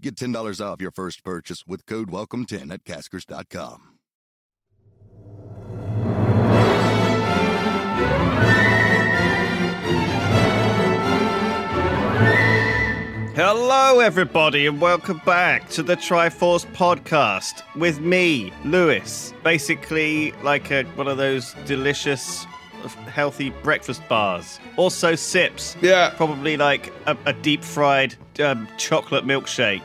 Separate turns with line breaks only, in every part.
Get $10 off your first purchase with code WELCOME10 at caskers.com.
Hello, everybody, and welcome back to the Triforce podcast with me, Lewis. Basically, like a, one of those delicious, healthy breakfast bars. Also, sips.
Yeah.
Probably like a, a deep fried um, chocolate milkshake.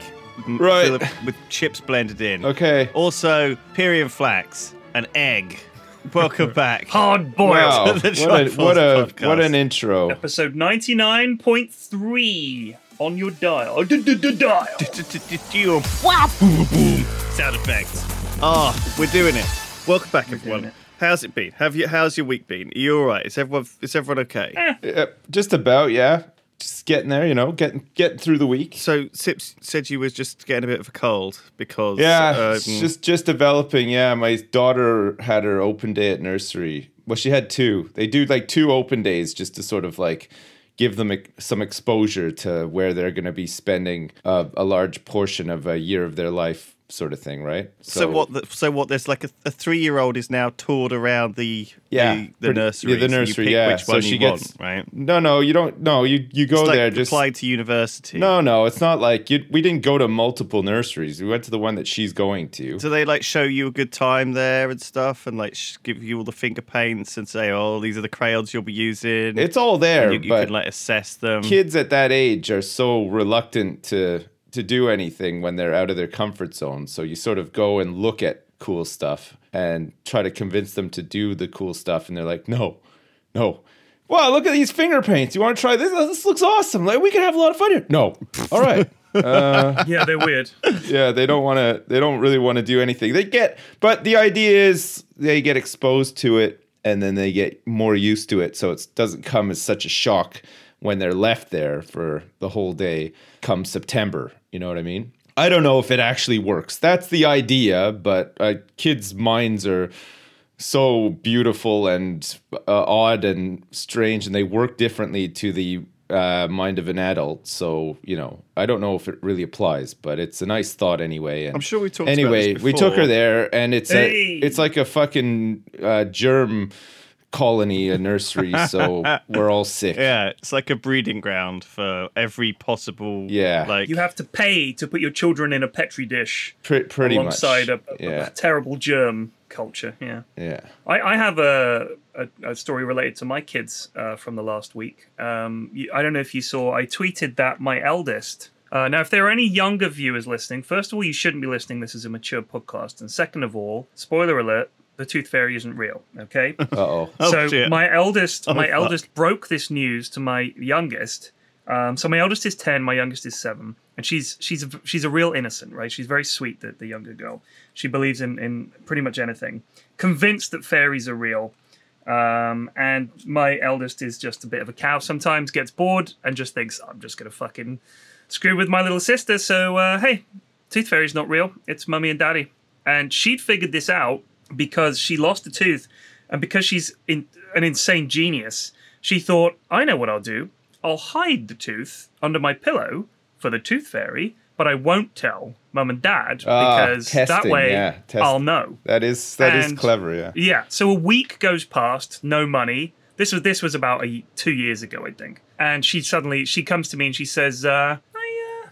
Right.
filled With chips blended in.
Okay.
Also, Pyrean flax, an egg. Welcome back.
Hard boiled.
Wow.
the
What a, what a what an intro.
Episode 99.3 on your dial. D-d-d-dial.
Wow, boom, boom. Sound effects. Ah, we're doing it. Welcome back, everyone. How's it been? Have you? How's your week been? Are you all right? Is everyone? Is everyone okay?
Yeah, just about, yeah. Just getting there, you know, getting getting through the week.
So Sips said you was just getting a bit of a cold because
Yeah,
um,
just just developing. Yeah, my daughter had her open day at nursery. Well, she had two. They do like two open days just to sort of like give them some exposure to where they're going to be spending uh, a large portion of a year of their life, sort of thing, right?
so, what? The, so what? There's like a, a three-year-old is now toured around the
Yeah,
the, the
pretty-
nursery.
yeah, the nursery, yeah.
Which
So she
you
gets-
want, right?
No, no, you don't. No, you you go
like
there just.
applied to university.
No, no, it's not like you, we didn't go to multiple nurseries. We went to the one that she's going to.
Do they like show you a good time there and stuff, and like give you all the finger paints and say, "Oh, these are the crayons you'll be using."
It's all there,
and you, you
but
can like assess them.
kids at that age are so reluctant to to do anything when they're out of their comfort zone. So you sort of go and look at cool stuff and try to convince them to do the cool stuff, and they're like, "No, no." Wow, look at these finger paints. You want to try this? This looks awesome. Like we can have a lot of fun here. No, all right.
Uh, yeah, they're weird.
yeah, they don't want to. They don't really want to do anything. They get, but the idea is they get exposed to it, and then they get more used to it, so it doesn't come as such a shock when they're left there for the whole day. Come September, you know what I mean? I don't know if it actually works. That's the idea, but uh, kids' minds are so beautiful and uh, odd and strange, and they work differently to the uh, mind of an adult. So you know, I don't know if it really applies, but it's a nice thought anyway. And
I'm sure we talked
Anyway, we took her there, and it's
Hey!
a it's like a fucking uh, germ colony, a nursery. so we're all sick.
Yeah, it's like a breeding ground for every possible.
Yeah.
like
You have to pay to put your children in a petri dish
Pre- pretty
alongside
much.
a, a-
yeah,
a terrible germ culture. Yeah.
yeah.
I, I have a, a, a story related to my kids uh, from the last week. Um, you, I don't know if you saw, I tweeted that my eldest. Uh, now, if there are any younger viewers listening, first of all, you shouldn't be listening. This is a mature podcast. And second of all, spoiler alert, the tooth fairy isn't real. Okay.
Uh oh.
Oh,
so
shit.
my eldest, my
fuck.
eldest broke this news to my youngest. Um, so my eldest is ten, my youngest is seven, and she's she's a, she's a real innocent, right? She's very sweet, the, the younger girl. She believes in in pretty much anything, convinced that fairies are real. Um, and my eldest is just a bit of a cow. Sometimes gets bored and just thinks, I'm just gonna fucking screw with my little sister. So uh, hey, tooth fairy's not real. It's mummy and daddy. And she'd figured this out because she lost a tooth, and because she's in, an insane genius, she thought, I know what I'll do. I'll hide the tooth under my pillow for the tooth fairy, but I won't tell mum and dad
Ah,
because that
testing,
way
yeah,
I'll know.
That is that is
And-
clever. Yeah.
Yeah. So a week goes past, no money. This was this was about a, two years ago, I think. And she suddenly she comes to me and she says, uh, "I uh,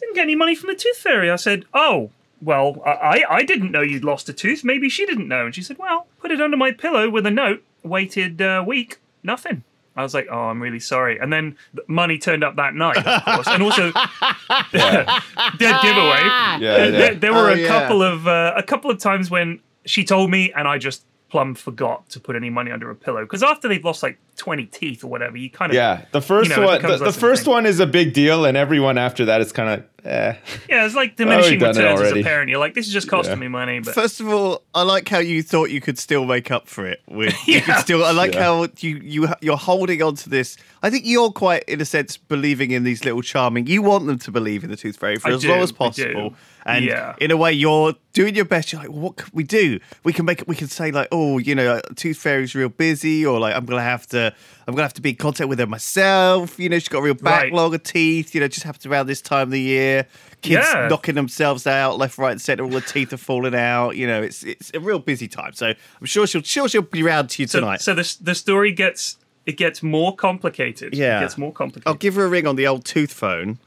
didn't get any money from the tooth fairy." I said, "Oh, well, I I didn't know you'd lost a tooth. Maybe she didn't know." And she said, "Well, put it under my pillow with a note. Waited a week, nothing." I was like, "Oh, I'm really sorry." And then money turned up that night, of course, and also dead giveaway.
Yeah,
Uh,
yeah.
There, there were
Oh,
a
yeah.
couple of uh, a couple of times when she told me, and I just plumb forgot to put any money under a pillow because after they've lost like twenty teeth or whatever, you kind of
Yeah, the first
You know,
one, the, the first
insane.
one is a big deal, and everyone after that is kind of eh.
Yeah, it's like diminishing
done
returns as a parent. You're like, this is just costing
Yeah.
me money, but
First of all, I like how you thought you could still make up for it. With you could still, I like
Yeah.
how you you you're holding on to this. I think you're quite, in a sense, believing in these little charming. You want them to believe in the Tooth Fairy for
I
as
do,
long as possible, and
Yeah.
in a way, you're doing your best. You're like, what can we do? We can make. it. We can say like, oh, you know, Tooth Fairy's real busy, or like, I'm gonna have to. I'm gonna have to be in contact with her myself. You know, she's got a real
Right.
backlog of teeth. You know, just happens around this time of the year. Kids
Yeah.
knocking themselves out left, right, and centre. All the teeth are falling out. You know, it's it's a real busy time. So I'm sure she'll sure she'll be round to you
so,
tonight.
so the the story gets it gets more complicated.
Yeah.
it gets more complicated.
I'll give her a ring on the old tooth phone.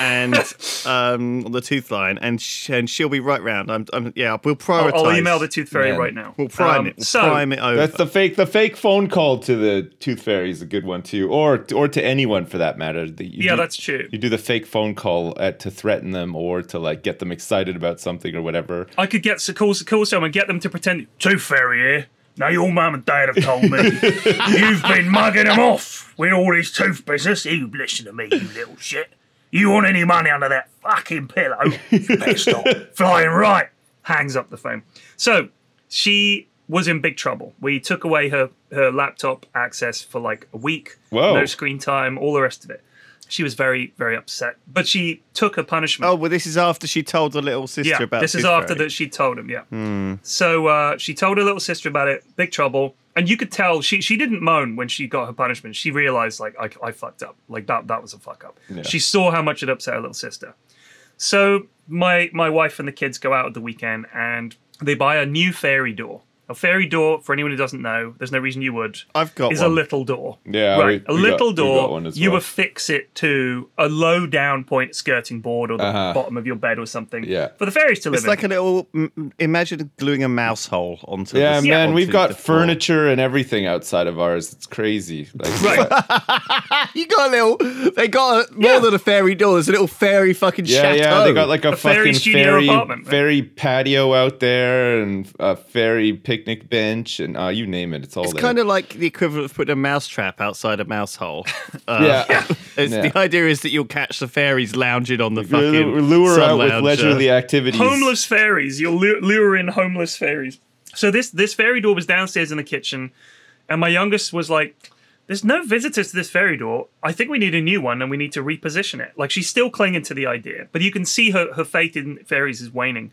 And um, on the tooth line, and sh- and she'll be right round. I'm, I'm yeah. We'll prioritize.
I'll, I'll email the Tooth Fairy
Man.
right now.
We'll prime
Um,
it. We'll
so
prime it over.
That's the fake the fake phone call to the tooth fairy is a good one too, or or to anyone for that matter. The- you
yeah,
do-
that's true.
You do the fake phone call at, to threaten them or to like get them excited about something or whatever.
I could get so call, call someone, get them to pretend Tooth Fairy here. Now your mum and dad have told me you've been mugging them off with all this tooth business. You listen to me, you little shit. You want any money under that fucking pillow? You better stop flying right. Hangs up the phone. So she was in big trouble. We took away her her laptop access for like a week.
Whoa.
No screen time, all the rest of it. She was very very upset, but she took her punishment.
oh, well, this is after she told her little sister
Yeah,
about.
this is after
Fairy.
that she told him. Yeah. So uh, she told her little sister about it. Big trouble. And you could tell she she didn't moan when she got her punishment. She realized like I, I fucked up. Like that that was a fuck up. She saw how much it upset her little sister. So my my wife and the kids go out at the weekend and they buy a new fairy door. A fairy door, for anyone who doesn't know, there's no reason you would.
I've got
is
one.
a little door.
Yeah,
right.
we-
a
we
little
got
door.
one as
you
well.
affix it to a low down point skirting board or the
Uh-huh.
bottom of your bed or something.
Yeah.
For the fairies to live
It's
in.
like a little. Imagine gluing a mouse hole onto.
Yeah,
the,
man,
onto
we've got
the floor.
furniture and everything outside of ours. It's crazy. Like,
right.
You got a little. They got a, more
Yeah.
than a fairy door. There's a little fairy fucking
Yeah,
chateau.
yeah, they got like a,
A fairy
fucking
studio
fairy
apartment,
fairy patio out there and a fairy picnic bench and uh, you name it, it's all
It's
there.
kind of like the equivalent of putting a mouse trap outside a mouse hole. Uh,
yeah,
It's,
Yeah.
The idea is that you'll catch the fairies lounging on the
Lure-
fucking
lure
sun
out with leisurely activities.
homeless fairies. You'll lu- lure in homeless fairies. So this this fairy door was downstairs in the kitchen, and my youngest was like, "There's no visitors to this fairy door. I think we need a new one, and we need to reposition it." Like she's still clinging to the idea, but you can see her her faith in fairies is waning.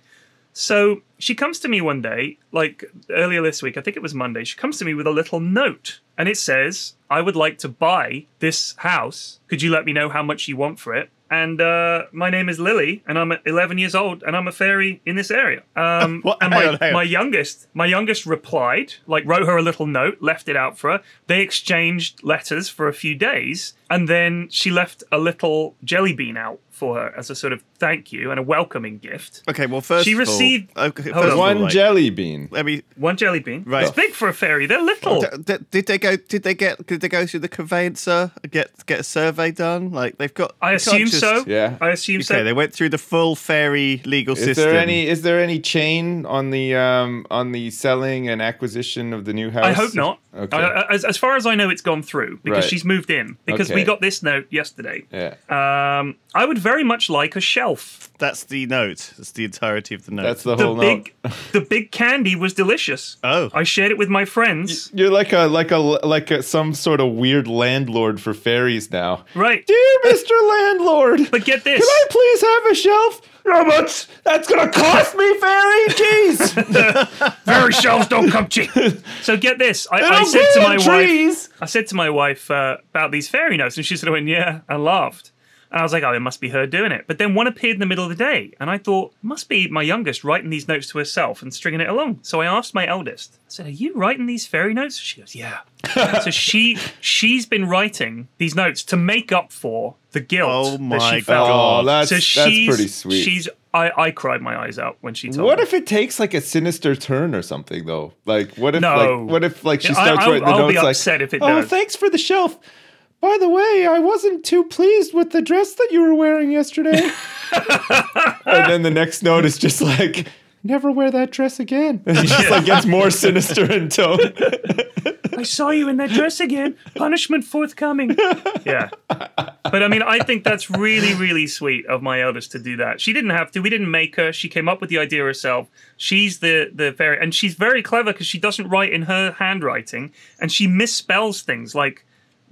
So she comes to me one day, like earlier this week, I think it was Monday. She comes to me with a little note, and it says, "I would like to buy this house. Could you let me know how much you want for it?" And uh, my name is Lily, and I'm 11 years old, and I'm a fairy in this area. Um,
What?
and my,
on.
my youngest, my youngest replied, like wrote her a little note, left it out for her. They exchanged letters for a few days, and then she left a little jelly bean out for her as a sort of thank you and a welcoming gift.
Okay, well, first
She
of all-
received-
okay,
hold
first
on.
One
like,
jelly bean.
Let me.
One jelly bean.
Right.
It's big for a fairy. They're little.
D- d- did they go? Did they get? Did they go through the conveyancer? Get get a survey done? Like they've got.
I
you can't
assume
just-
so.
Yeah.
I assume so.
They went through the full fairy legal
Is
system.
there any is there any chain on the um on the selling and acquisition of the new house?
I hope not.
Okay.
I- I- as, as far as I know, it's gone through because
Right.
she's moved in. Because we got this note yesterday.
yeah.
Um, I would very much like a shelf.
That's the note. That's the entirety of the note.
That's the
The
whole
big,
note.
the big candy was delicious.
Oh.
I shared it with my friends.
You're like a like a like a, some sort of weird landlord for fairies now.
Right.
Dear Mr. Landlord,
But get this.
can I please have a shelf? How much? That's gonna cost me, fairy. Jeez.
Fairy shelves don't come cheap. So get this. I, I
It'll
said to
grow
my wife.
trees.
I said to my wife uh, about these fairy notes, and she sort of went, "Yeah," and laughed. And I was like, "Oh, it must be her doing it." But then one appeared in the middle of the day, and I thought, "Must be my youngest writing these notes to herself and stringing it along." So I asked my eldest. I said, "Are you writing these fairy notes?" She goes, "Yeah." so she she's been writing these notes to make up for the guilt
Oh
that she felt.
God.
Oh, that's
so
that's
she's
pretty sweet.
she's I, I cried my eyes out when she told me.
What
me.
if it takes like a sinister turn or something though? Like what if
No.
like what if like she
Yeah, I-
starts
I'll-
writing the
I'll be
notes like
upset if it
Oh,
does."
thanks for the shelf. By the way, I wasn't too pleased with the dress that you were wearing yesterday. and then the next note is just like never wear that dress again. It just like gets more sinister in tone.
I saw you in that dress again. Punishment forthcoming. Yeah. But I mean, I think that's really, really sweet of my eldest to do that. She didn't have to. We didn't make her. She came up with the idea herself. She's the the fairy, and she's very clever because she doesn't write in her handwriting, and she misspells things like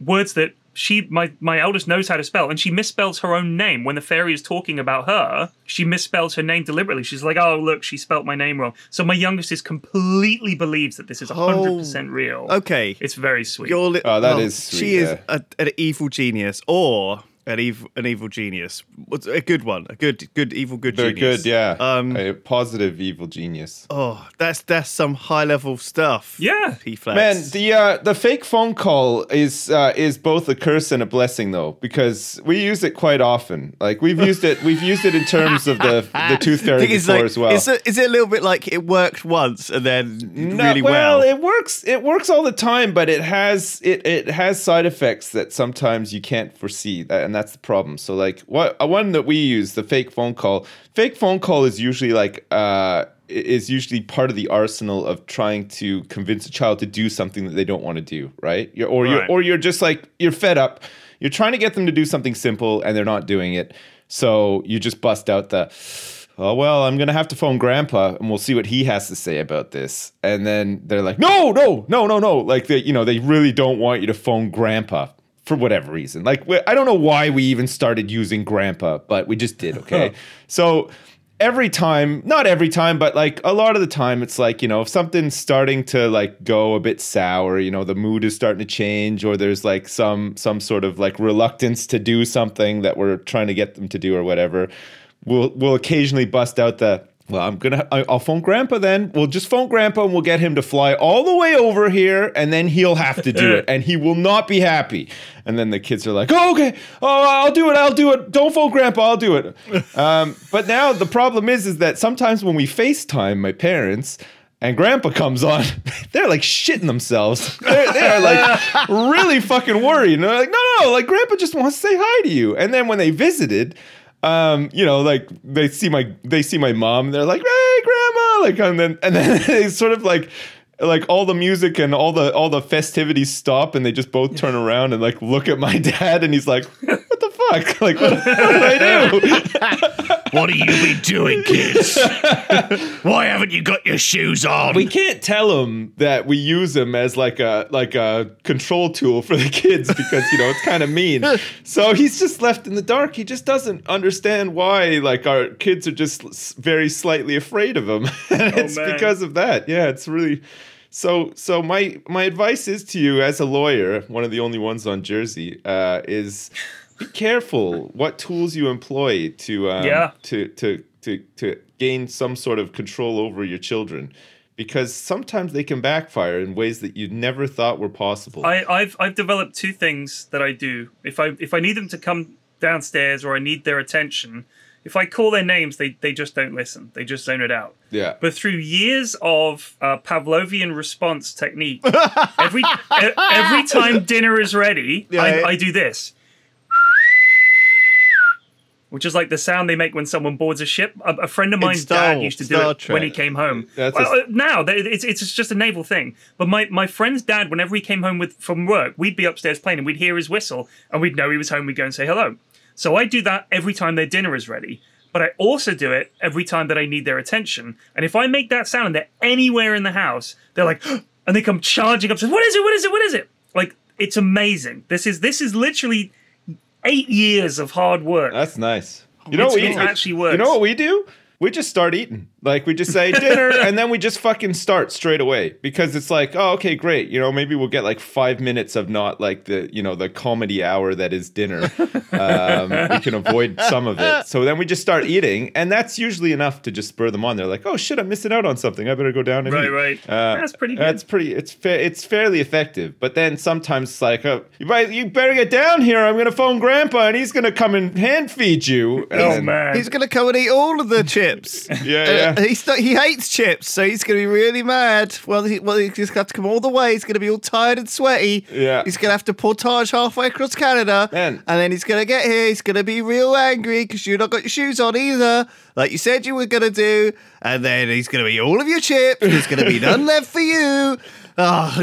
words that she my my eldest knows how to spell and she misspells her own name. When the fairy is talking about her she misspells her name deliberately. She's like oh look she spelt my name wrong. So my youngest is completely believes that this is 100% real.
Oh, okay.
it's very sweet.
You're li-
Oh, that
well,
is sweet,
She is a, an evil genius, or an evil an evil genius. What's a good one? A good good evil good
Very
genius.
good, yeah.
Um.
a positive evil genius.
Oh, that's that's some high level stuff.
Yeah.
P flex.
Man, the uh, the fake phone call is uh, is both a curse and a blessing though, because we use it quite often. Like we've used it, we've used it in terms of the the tooth fairy before
like,
as well.
Is it, is it a little bit like it worked once and then
No,
really well?
it works. It works all the time, but it has it it has side effects that sometimes you can't foresee. That and that's the problem. So like what uh, one that we use, the fake phone call. Fake phone call is usually like uh is usually part of the arsenal of trying to convince a child to do something that they don't want to do, right? You're, or you're or you're just like you're fed up. You're trying to get them to do something simple and they're not doing it. So you just bust out the oh well i'm gonna have to phone grandpa and we'll see what he has to say about this and then they're like no no no no no like they you know they really don't want you to phone grandpa for whatever reason. Like i don't know why we even started using grandpa but we just did okay? So every time not every time but like a lot of the time it's like you know if something's starting to like go a bit sour you know the mood is starting to change or there's like some some sort of like reluctance to do something that we're trying to get them to do or whatever we'll we'll occasionally bust out the well i'm gonna i'll phone grandpa then. We'll just phone grandpa and we'll get him to fly all the way over here and then he'll have to do it and he will not be happy. And then the kids are like oh okay. Oh i'll do it. I'll do it. Don't phone grandpa. I'll do it. Um, but now the problem is is that sometimes when we facetime my parents and grandpa comes on, they're like shitting themselves. They're, they're like really fucking worried. And they're like, no, no, like grandpa just wants to say hi to you. And then when they visited, um, you know, like they see my they see my mom, and they're like, hey, grandma, like, and then and then they sort of like like all the music and all the all the festivities stop and they just both turn around and like look at my dad and he's like fuck like what, what did i do
what have you been doing, kids? Why haven't you got your shoes on?
we can't tell him that we use him as like a like a control tool for the kids because you know it's kind of mean. So he's just left in the dark. He just doesn't understand why like our kids are just very slightly afraid of him. and it's
man.
because of that. Yeah, it's really so so my my advice is to you as a lawyer, one of the only ones on Jersey, uh, is be careful what tools you employ to um,
Yeah.
to to to to gain some sort of control over your children because sometimes they can backfire in ways that you never thought were possible.
I, I've I've developed two things that I do. If I if I need them to come downstairs or I need their attention, if I call their names, they they just don't listen. They just zone it out.
yeah.
But through years of uh, Pavlovian response technique, every every time dinner is ready,
Yeah.
I, I do this. Which is like the sound they make when someone boards a ship. A, a friend of mine's
Star-
dad used to do
Star
it when he came home.
That's
Well,
a-
uh, now it's it's just a naval thing. But my, my friend's dad, whenever he came home with from work, we'd be upstairs playing and we'd hear his whistle and we'd know he was home. We'd go and say hello. So I do that every time their dinner is ready. But I also do it every time that I need their attention. And if I make that sound and they're anywhere in the house, they're like, and they come charging up. Says, "What is it? What is it? What is it?" Like it's amazing. This is this is literally eight years of hard work.
That's nice. You know what we
actually works.
You know what we do? We just start eating. Like we just say dinner and then we just fucking start straight away because it's like, oh, okay, great. You know, maybe we'll get like five minutes of not like the, you know, the comedy hour that is dinner. Um, we can avoid some of it. So then we just start eating and that's usually enough to just spur them on. They're like, oh shit, I'm missing out on something. I better go down and
Right,
eat.
right.
Uh,
That's pretty good.
That's pretty. It's fa- it's fairly effective. But then sometimes it's like, oh, you, better, you better get down here. I'm gonna phone Grandpa, and he's gonna come and hand feed you. And
oh
then-
man.
He's going to come and eat all of the chicken. chips.
Yeah,
Uh, he's not, he hates chips, so he's going to be really mad. Well, he, well, he's going to have to come all the way. He's going to be all tired and sweaty.
Yeah.
He's going to have to portage halfway across Canada.
Man.
And then he's going to get here. He's going to be real angry because you've not got your shoes on either, like you said you were going to do. And then he's going to eat all of your chips. There's going to be none left for you. Oh,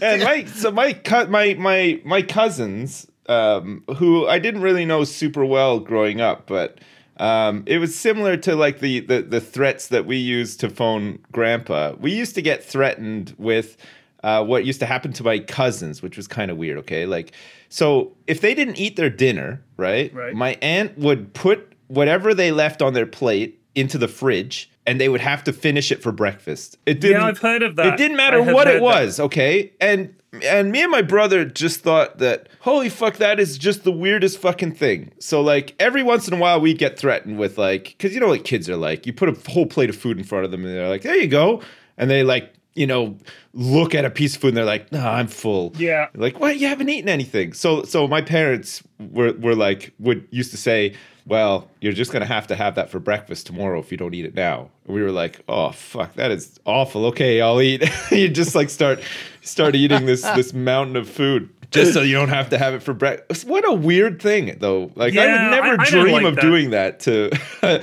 and my so my cut my my my cousins um who I didn't really know super well growing up but um it was similar to like the the, the threats that we used to phone grandpa we used to get threatened with uh, what used to happen to my cousins which was kind of weird okay like so if they didn't eat their dinner right,
Right.
my aunt would put whatever they left on their plate into the fridge and they would have to finish it for breakfast it didn't
Yeah, I've heard of that.
it didn't matter what it
that.
was, okay? And and me and my brother just thought that holy fuck that is just the weirdest fucking thing. So like every once in a while we'd get threatened with like cuz you know what kids are like. You put a whole plate of food in front of them and they're like, "There you go." And they like, you know, look at a piece of food and they're like, "No, I'm full."
Yeah.
Like, "What? You haven't eaten anything." So so my parents were were like would used to say, "Well, you're just going to have to have that for breakfast tomorrow if you don't eat it now." We were like, "Oh, fuck, that is awful. Okay, I'll eat." you just like start start eating this this mountain of food just so you don't have to have it for breakfast. What a weird thing though. Like I would never
I- I
dream
like
of
that.
doing that to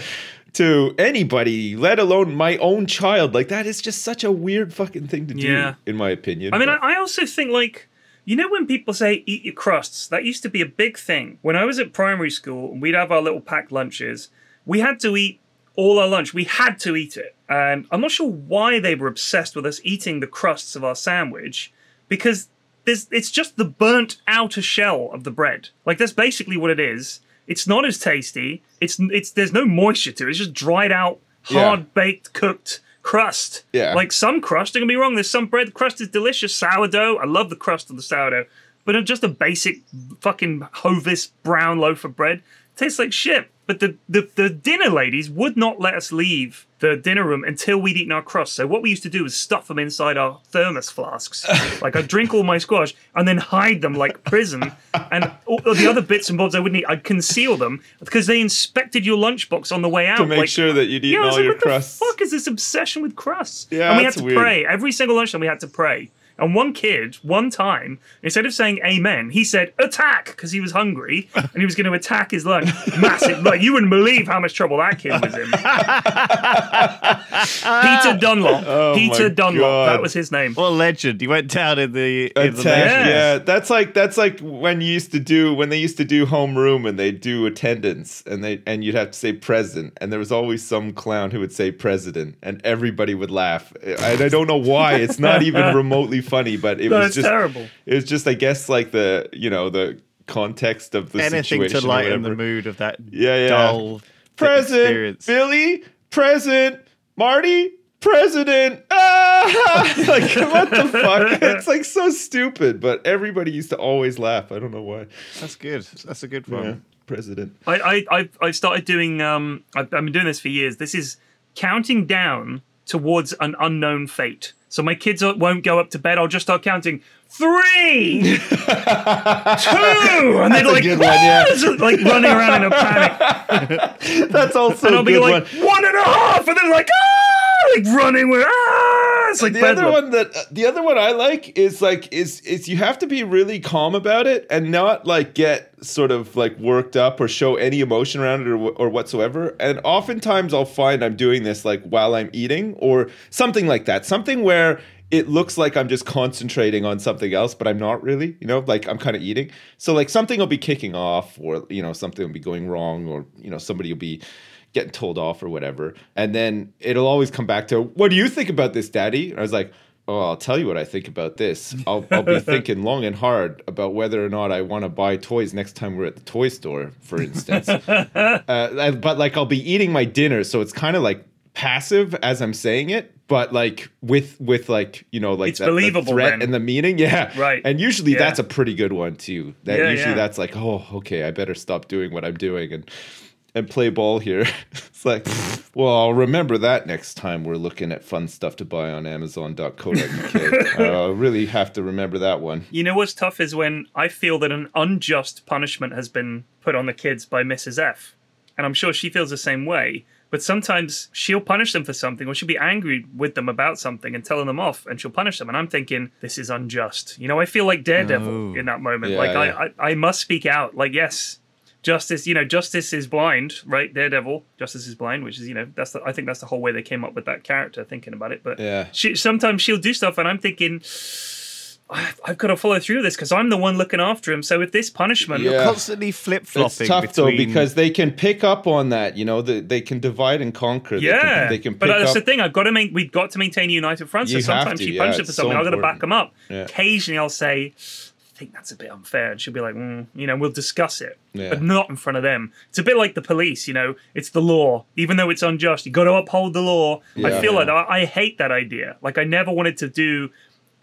to anybody, let alone my own child. Like that is just such a weird fucking thing to do
Yeah.
in my opinion.
I mean,
But-
I also think like you know when people say eat your crusts, that used to be a big thing. When I was at primary school and we'd have our little packed lunches, we had to eat all our lunch. We had to eat it, and I'm not sure why they were obsessed with us eating the crusts of our sandwich because there's it's just the burnt outer shell of the bread. Like that's basically what it is. It's not as tasty. It's it's there's no moisture to it. It's just dried out,
Yeah.
hard baked, cooked crust.
Yeah.
Like some crust, don't get me wrong, there's some bread crust is delicious. Sourdough, I love the crust of the sourdough. But just a basic fucking Hovis brown loaf of bread tastes like shit. But the, the, the dinner ladies would not let us leave the dinner room until we'd eaten our crust. So what we used to do was stuff them inside our thermos flasks. like I'd drink all my squash and then hide them like prison. And all the other bits and bobs I wouldn't eat, I'd conceal them because they inspected your lunchbox on the way out.
to make
like,
sure that you'd eaten
yeah,
all
like,
your
what
crusts.
the fuck is this obsession with crusts?
Yeah,
and we had to
weird.
pray every single lunchtime. We had to pray. And one kid, one time, instead of saying "Amen," he said "attack" because he was hungry and he was going to attack his lunch. Massive, like you wouldn't believe how much trouble that kid was in. Peter Dunlop.
Oh
Peter Dunlop.
God.
That was his name.
what a legend. He went down in the. In the
Attack,
Yeah.
yeah, that's like that's like when you used to do when they used to do homeroom and they do attendance and they and you'd have to say present and there was always some clown who would say president and everybody would laugh and I don't know why it's not even remotely funny but it
No,
was
it's
just
terrible.
it was just I guess like the you know the context of the
Anything
situation
to
or
lighten the mood of that
Yeah, yeah.
dull
present
experience.
Billy present Marty president ah! like what the fuck it's like so stupid but everybody used to always laugh I don't know why
That's good. That's a good one.
yeah. president
I, I, I've, I've started doing. Um, I've, I've been doing this for years. This is counting down towards an unknown fate. So my kids won't go up to bed. I'll just start counting three, two, and they're like,
one, yeah.
Like running around in a panic.
that's also
And I'll be like,
one
one and a half, and they're like, ah, like running with ah. It's like
the other one that uh, the other one I like is like is is you have to be really calm about it and not like get sort of like worked up or show any emotion around it or, or whatsoever. And oftentimes I'll find I'm doing this like while I'm eating or something like that. Something where it looks like I'm just concentrating on something else, but I'm not really, you know, like I'm kind of eating. So like something will be kicking off or, you know, something will be going wrong or, you know, somebody will be getting told off or whatever. And then it'll always come back to, what do you think about this, daddy? And I was like, oh, I'll tell you what I think about this. I'll, I'll be thinking long and hard about whether or not I want to buy toys next time we're at the toy store, for instance. uh, I- but like I'll be eating my dinner. So it's kind of like passive as I'm saying it. But like with with like you know like
It's
that- the
believable
threat
then.
and the meaning, yeah,
Right.
And usually
Yeah.
that's a pretty good one too. That
Yeah,
usually
yeah.
that's like, oh, okay, I better stop doing what I'm doing and and play ball here. it's like, well, I'll remember that next time we're looking at fun stuff to buy on Amazon.co.uk. I'll really have to remember that one.
You know what's tough is when I feel that an unjust punishment has been put on the kids by Mrs. F. And I'm sure she feels the same way. But sometimes she'll punish them for something, or she'll be angry with them about something and telling them off, and she'll punish them. And I'm thinking, this is unjust. You know, I feel like Daredevil
Oh.
in that moment.
Yeah,
like
yeah.
I, I, I must speak out. Like yes, justice. You know, justice is blind, right? Daredevil, justice is blind, which is you know that's the, I think that's the whole way they came up with that character. Thinking about it, but
Yeah.
she sometimes she'll do stuff, and I'm thinking. I've, I've got to follow through with this because I'm the one looking after him. So with this punishment,
Yeah.
You're constantly flip
It's
flopping.
tough though
between...
because they can pick up on that. You know, the, they can divide and conquer. They
Yeah,
can, they can pick
but that's
up.
the thing. I've got to make. We've got to maintain a united front. So
You
sometimes
to,
she
yeah,
punishes it for
it's so
something. I've got to back him up.
Yeah.
Occasionally, I'll say, "I think that's a bit unfair," and she'll be like, mm, "You know, we'll discuss it,
Yeah.
but not in front of them." It's a bit like the police. You know, it's the law. Even though it's unjust, you got to uphold the law. I
Yeah.
feel like I, I hate that idea. Like I never wanted to do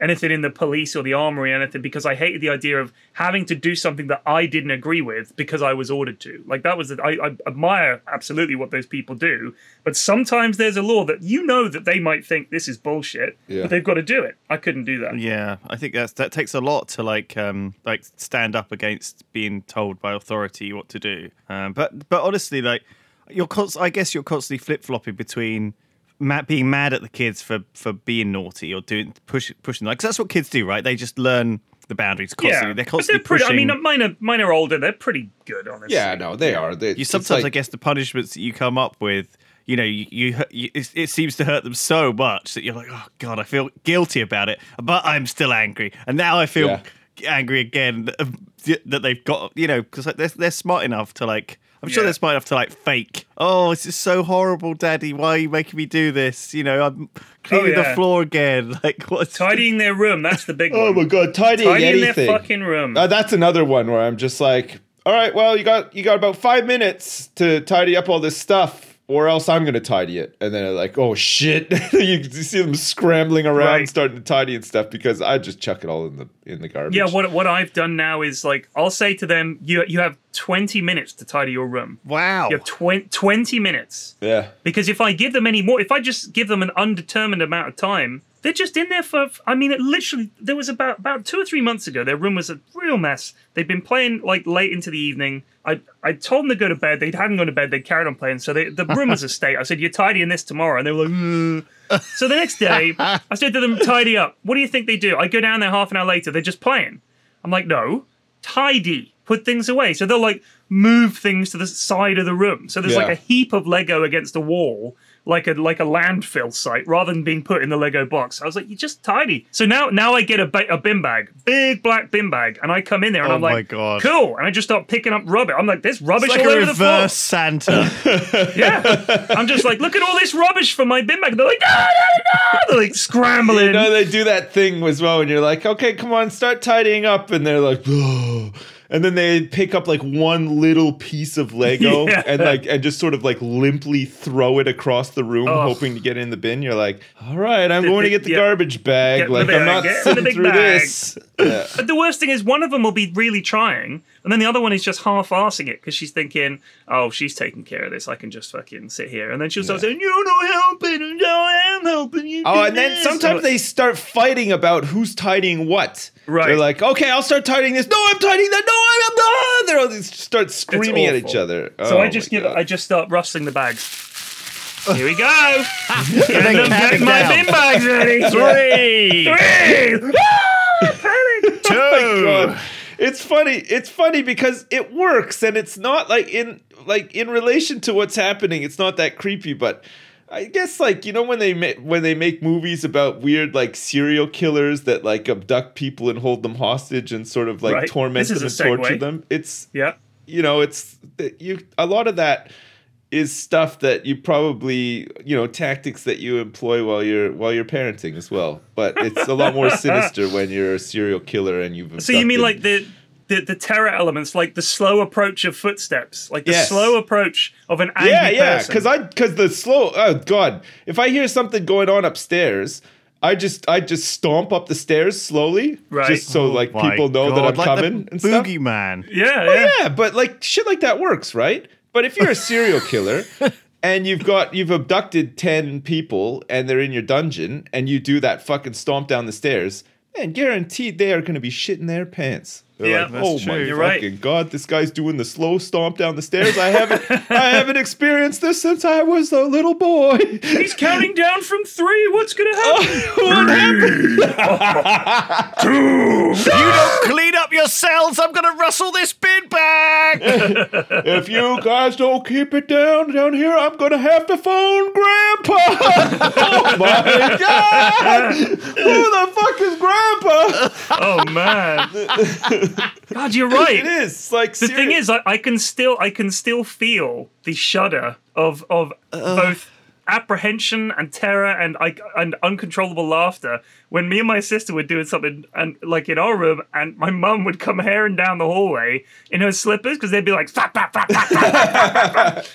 anything in the police or the armory or anything because I hated the idea of having to do something that I didn't agree with because I was ordered to. Like that was, the, I, I admire absolutely what those people do, but sometimes there's a law that you know that they might think this is bullshit,
Yeah.
but they've got to do it. I couldn't do that.
Yeah, I think that's that takes a lot to like um like stand up against being told by authority what to do. Um, but but honestly, like you're const- I guess you're constantly flip flopping between. Ma- being mad at the kids for, for being naughty or doing push, pushing like 'cause that's what kids do right they just learn the boundaries constantly
Yeah,
they're
but
constantly
pretty.
pushing
I mean, uh, mine are mine are older. They're pretty good, honestly.
yeah, no, they are. They,
you sometimes
like-
I guess the punishments that you come up with, you know, you, you, you it, it seems to hurt them so much that you're like, oh god, I feel guilty about it, but I'm still angry, and now I feel
Yeah.
Angry again that, that they've got, you know, because they're they're smart enough to like. I'm sure
Yeah.
they're smart enough to like fake. Oh, this is so horrible, Daddy. Why are you making me do this? You know, I'm cleaning the
yeah.
floor again. Like what's
Tidying their room. That's the big
Oh
one.
my god, tidying
Tidying their
anything.
fucking room.
Uh, that's another one where I'm just like, all right, well, you got you got about five minutes to tidy up all this stuff, or else I'm gonna tidy it. And then they're like, oh shit, you, you see them scrambling around,
Right.
starting to tidy and stuff because I just chuck it all in the in the garbage.
Yeah, what what I've done now is like I'll say to them, you you have 20 minutes to tidy your room.
wow.
You have 20, 20 minutes.
yeah,
Because if I give them any more, if I just give them an undetermined amount of time, they're just in there for. I mean, it literally. There was about about two or three months ago. Their room was a real mess. They'd been playing like late into the evening. I I told them to go to bed. They hadn't gone to bed. They carried on playing. So they, the room was a state. I said, "You're tidying this tomorrow," and they were like. "Mm." So the next day, I said to them, "Tidy up." What do you think they do? I go down there half an hour later. They're just playing. I'm like, "No, tidy. Put things away." So they'll like move things to the side of the room. So there's like a heap of Lego against a wall, like a like a landfill site, rather than being put in the Lego box. I was like, you're just tidy. So now now I get a, ba- a bin bag, big black bin bag, and I come in there and
Oh
I'm like,
my God.
cool, and I just start picking up rubbish. I'm like, there's rubbish
It's like
all
a
over the floor.
reverse Santa.
Yeah, I'm just like, look at all this rubbish from my bin bag. And they're like, no, no, no. They're like scrambling.
You know, they do that thing as well when you're like, okay, come on, start tidying up. And they're like, oh. And then they pick up like one little piece of Lego
Yeah.
and like and just sort of like limply throw it across the room,
Oh.
hoping to get in the bin. You're like, all right, I'm going to get the
yeah.
garbage bag.
Get the
like I'm not
get
sitting through
bag.
this. Yeah.
But the worst thing is, one of them will be really trying, and then the other one is just half-assing it because she's thinking, "Oh, she's taking care of this. I can just fucking sit here." And then she'll start saying, "You're not helping, and I am helping you."
Oh,
do
and then
this."
sometimes they start fighting about who's tidying what.
Right.
They're like, okay, I'll start tidying this. No, I'm tidying that. No, I'm not. They're all they start screaming at each other.
So
Oh
I just
my
give,
God.
I just start rustling the bags. Here we go. Get,
Then
them, get my
down.
bin bags ready.
Three,
Three. Ah, panic.
two.
Oh my God. It's funny. It's funny because it works, and it's not like in like in relation to what's happening. It's not that creepy, but I guess like you know when they ma- when they make movies about weird like serial killers that like abduct people and hold them hostage and sort of like
Right.
torment them and torture them. It's
Yeah.
you know it's you a lot of that is stuff that you probably you know tactics that you employ while you're while you're parenting as well but it's a lot more sinister when you're a serial killer and you've
So you mean like the, the the terror elements, like the slow approach of footsteps, like the
Yes.
slow approach of an angry
yeah yeah because i because the slow oh god if i hear something going on upstairs I just I just stomp up the stairs slowly,
Right.
just so like people know that I'm
like
coming
the
and stuff.
Boogeyman.
yeah,
Well,
yeah.
yeah, but like shit like that works, right? But if you're a serial killer and you've got you've abducted 10 people and they're in your dungeon and you do that fucking stomp down the stairs, man, guaranteed they are going to be shitting their pants. They're
Yeah,
like,
that's
oh
true.
my
You're right.
god, this guy's doing the slow stomp down the stairs. I haven't, I haven't experienced this since I was a little boy.
He's counting down from three. What's gonna uh, happen?
what happened?
You don't clean up your cells. I'm gonna rustle this bin back.
If you guys don't keep it down down here, I'm gonna have to phone Grandpa. oh my god! Who the fuck is Grandpa?
oh man. God, you're right.
It is like
The thing is, I, I can still I can still feel the shudder of of both apprehension and terror and I, and uncontrollable laughter when me and my sister were doing something and like in our room and my mum would come herring down the hallway in her slippers because they'd be like "Flap, flap, flap,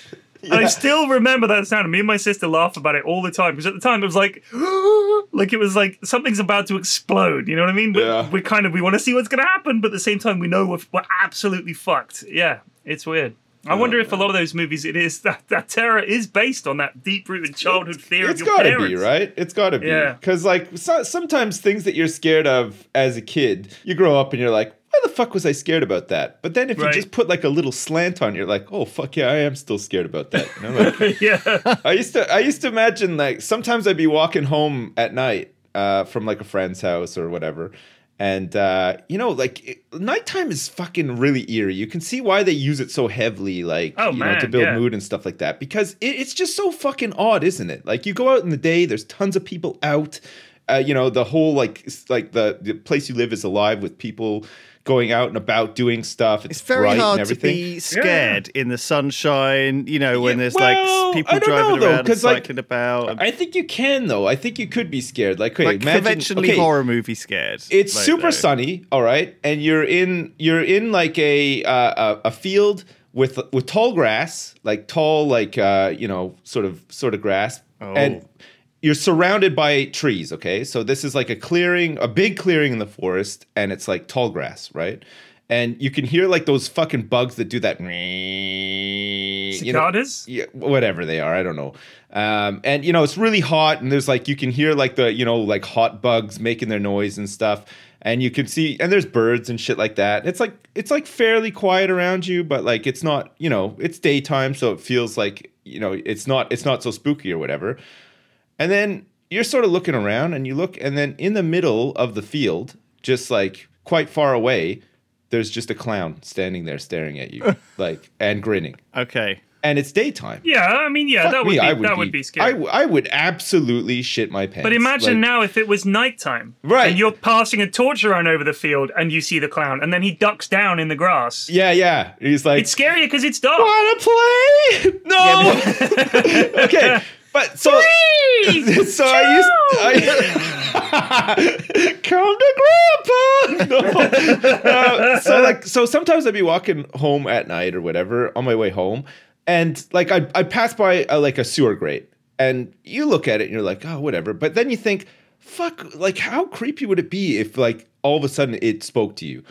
flap, flap, flap, flap, flap." And I still remember that sound. Me and my sister laugh about it all the time because at the time it was like, like it was like something's about to explode. You know what I mean? But
Yeah.
we kind of we want to see what's going to happen, but at the same time we know we're, we're absolutely fucked. Yeah, it's weird. I wonder if a lot of those movies, it is that that terror is based on that deep-rooted childhood fear
It's got to be right. It's got to be
Yeah.
because like so, sometimes things that you're scared of as a kid, you grow up and you're like, why the fuck was I scared about that? But then if
Right.
you just put like a little slant on, you're like, oh fuck yeah, I am still scared about that. Like,
yeah,
I used to I used to imagine like sometimes I'd be walking home at night uh, from like a friend's house or whatever. And uh, you know, like it, nighttime is fucking really eerie. You can see why they use it so heavily, like
Oh,
you know, to build
yeah.
mood and stuff like that. Because it, it's just so fucking odd, isn't it? Like you go out in the day, there's tons of people out. Uh, you know, the whole like like the the place you live is alive with people going out and about doing stuff. It's,
It's very hard
and
to
everything.
be scared in the sunshine. You know, when
Yeah,
there's
well,
like people driving
know, though,
around, and
'cause, like,
cycling about, and,
I think you can though. I think you could be scared. Like, okay,
like
imagine,
conventionally
okay,
horror movie scared.
It's
like,
super
though.
sunny, all right, and you're in you're in like a uh, a, a field with with tall grass, like tall, like uh, you know, sort of sort of grass,
Oh.
and you're surrounded by trees. Okay, so this is like a clearing, a big clearing in the forest, and it's like tall grass, right? And you can hear like those fucking bugs that do that. You know,
cicadas.
yeah, whatever they are, I don't know. Um, and you know, it's really hot, and there's like you can hear like the you know like hot bugs making their noise and stuff, and you can see and there's birds and shit like that. It's like it's like fairly quiet around you, but like it's not you know it's daytime, so it feels like you know it's not it's not so spooky or whatever. And then you're sort of looking around, and you look, and then in the middle of the field, just like quite far away, there's just a clown standing there staring at you, like and grinning
Okay.
and it's daytime.
Yeah, I mean, yeah,
Fuck
that would
me,
be,
I
that would be
I,
scary.
w- I would absolutely shit my pants.
But imagine
Like,
now if it was nighttime,
Right.
And you're passing a torch around over the field, and you see the clown, and then he ducks down in the grass.
Yeah, yeah. He's like,
It's scarier because it's dark.
wanna play? No. okay, but so so I used I, come to grandpa. No. Uh, so like so sometimes I'd be walking home at night or whatever on my way home, and like I I pass by a, like a sewer grate, and you look at it and you're like, oh whatever, but then you think, fuck, like how creepy would it be if like all of a sudden it spoke to you,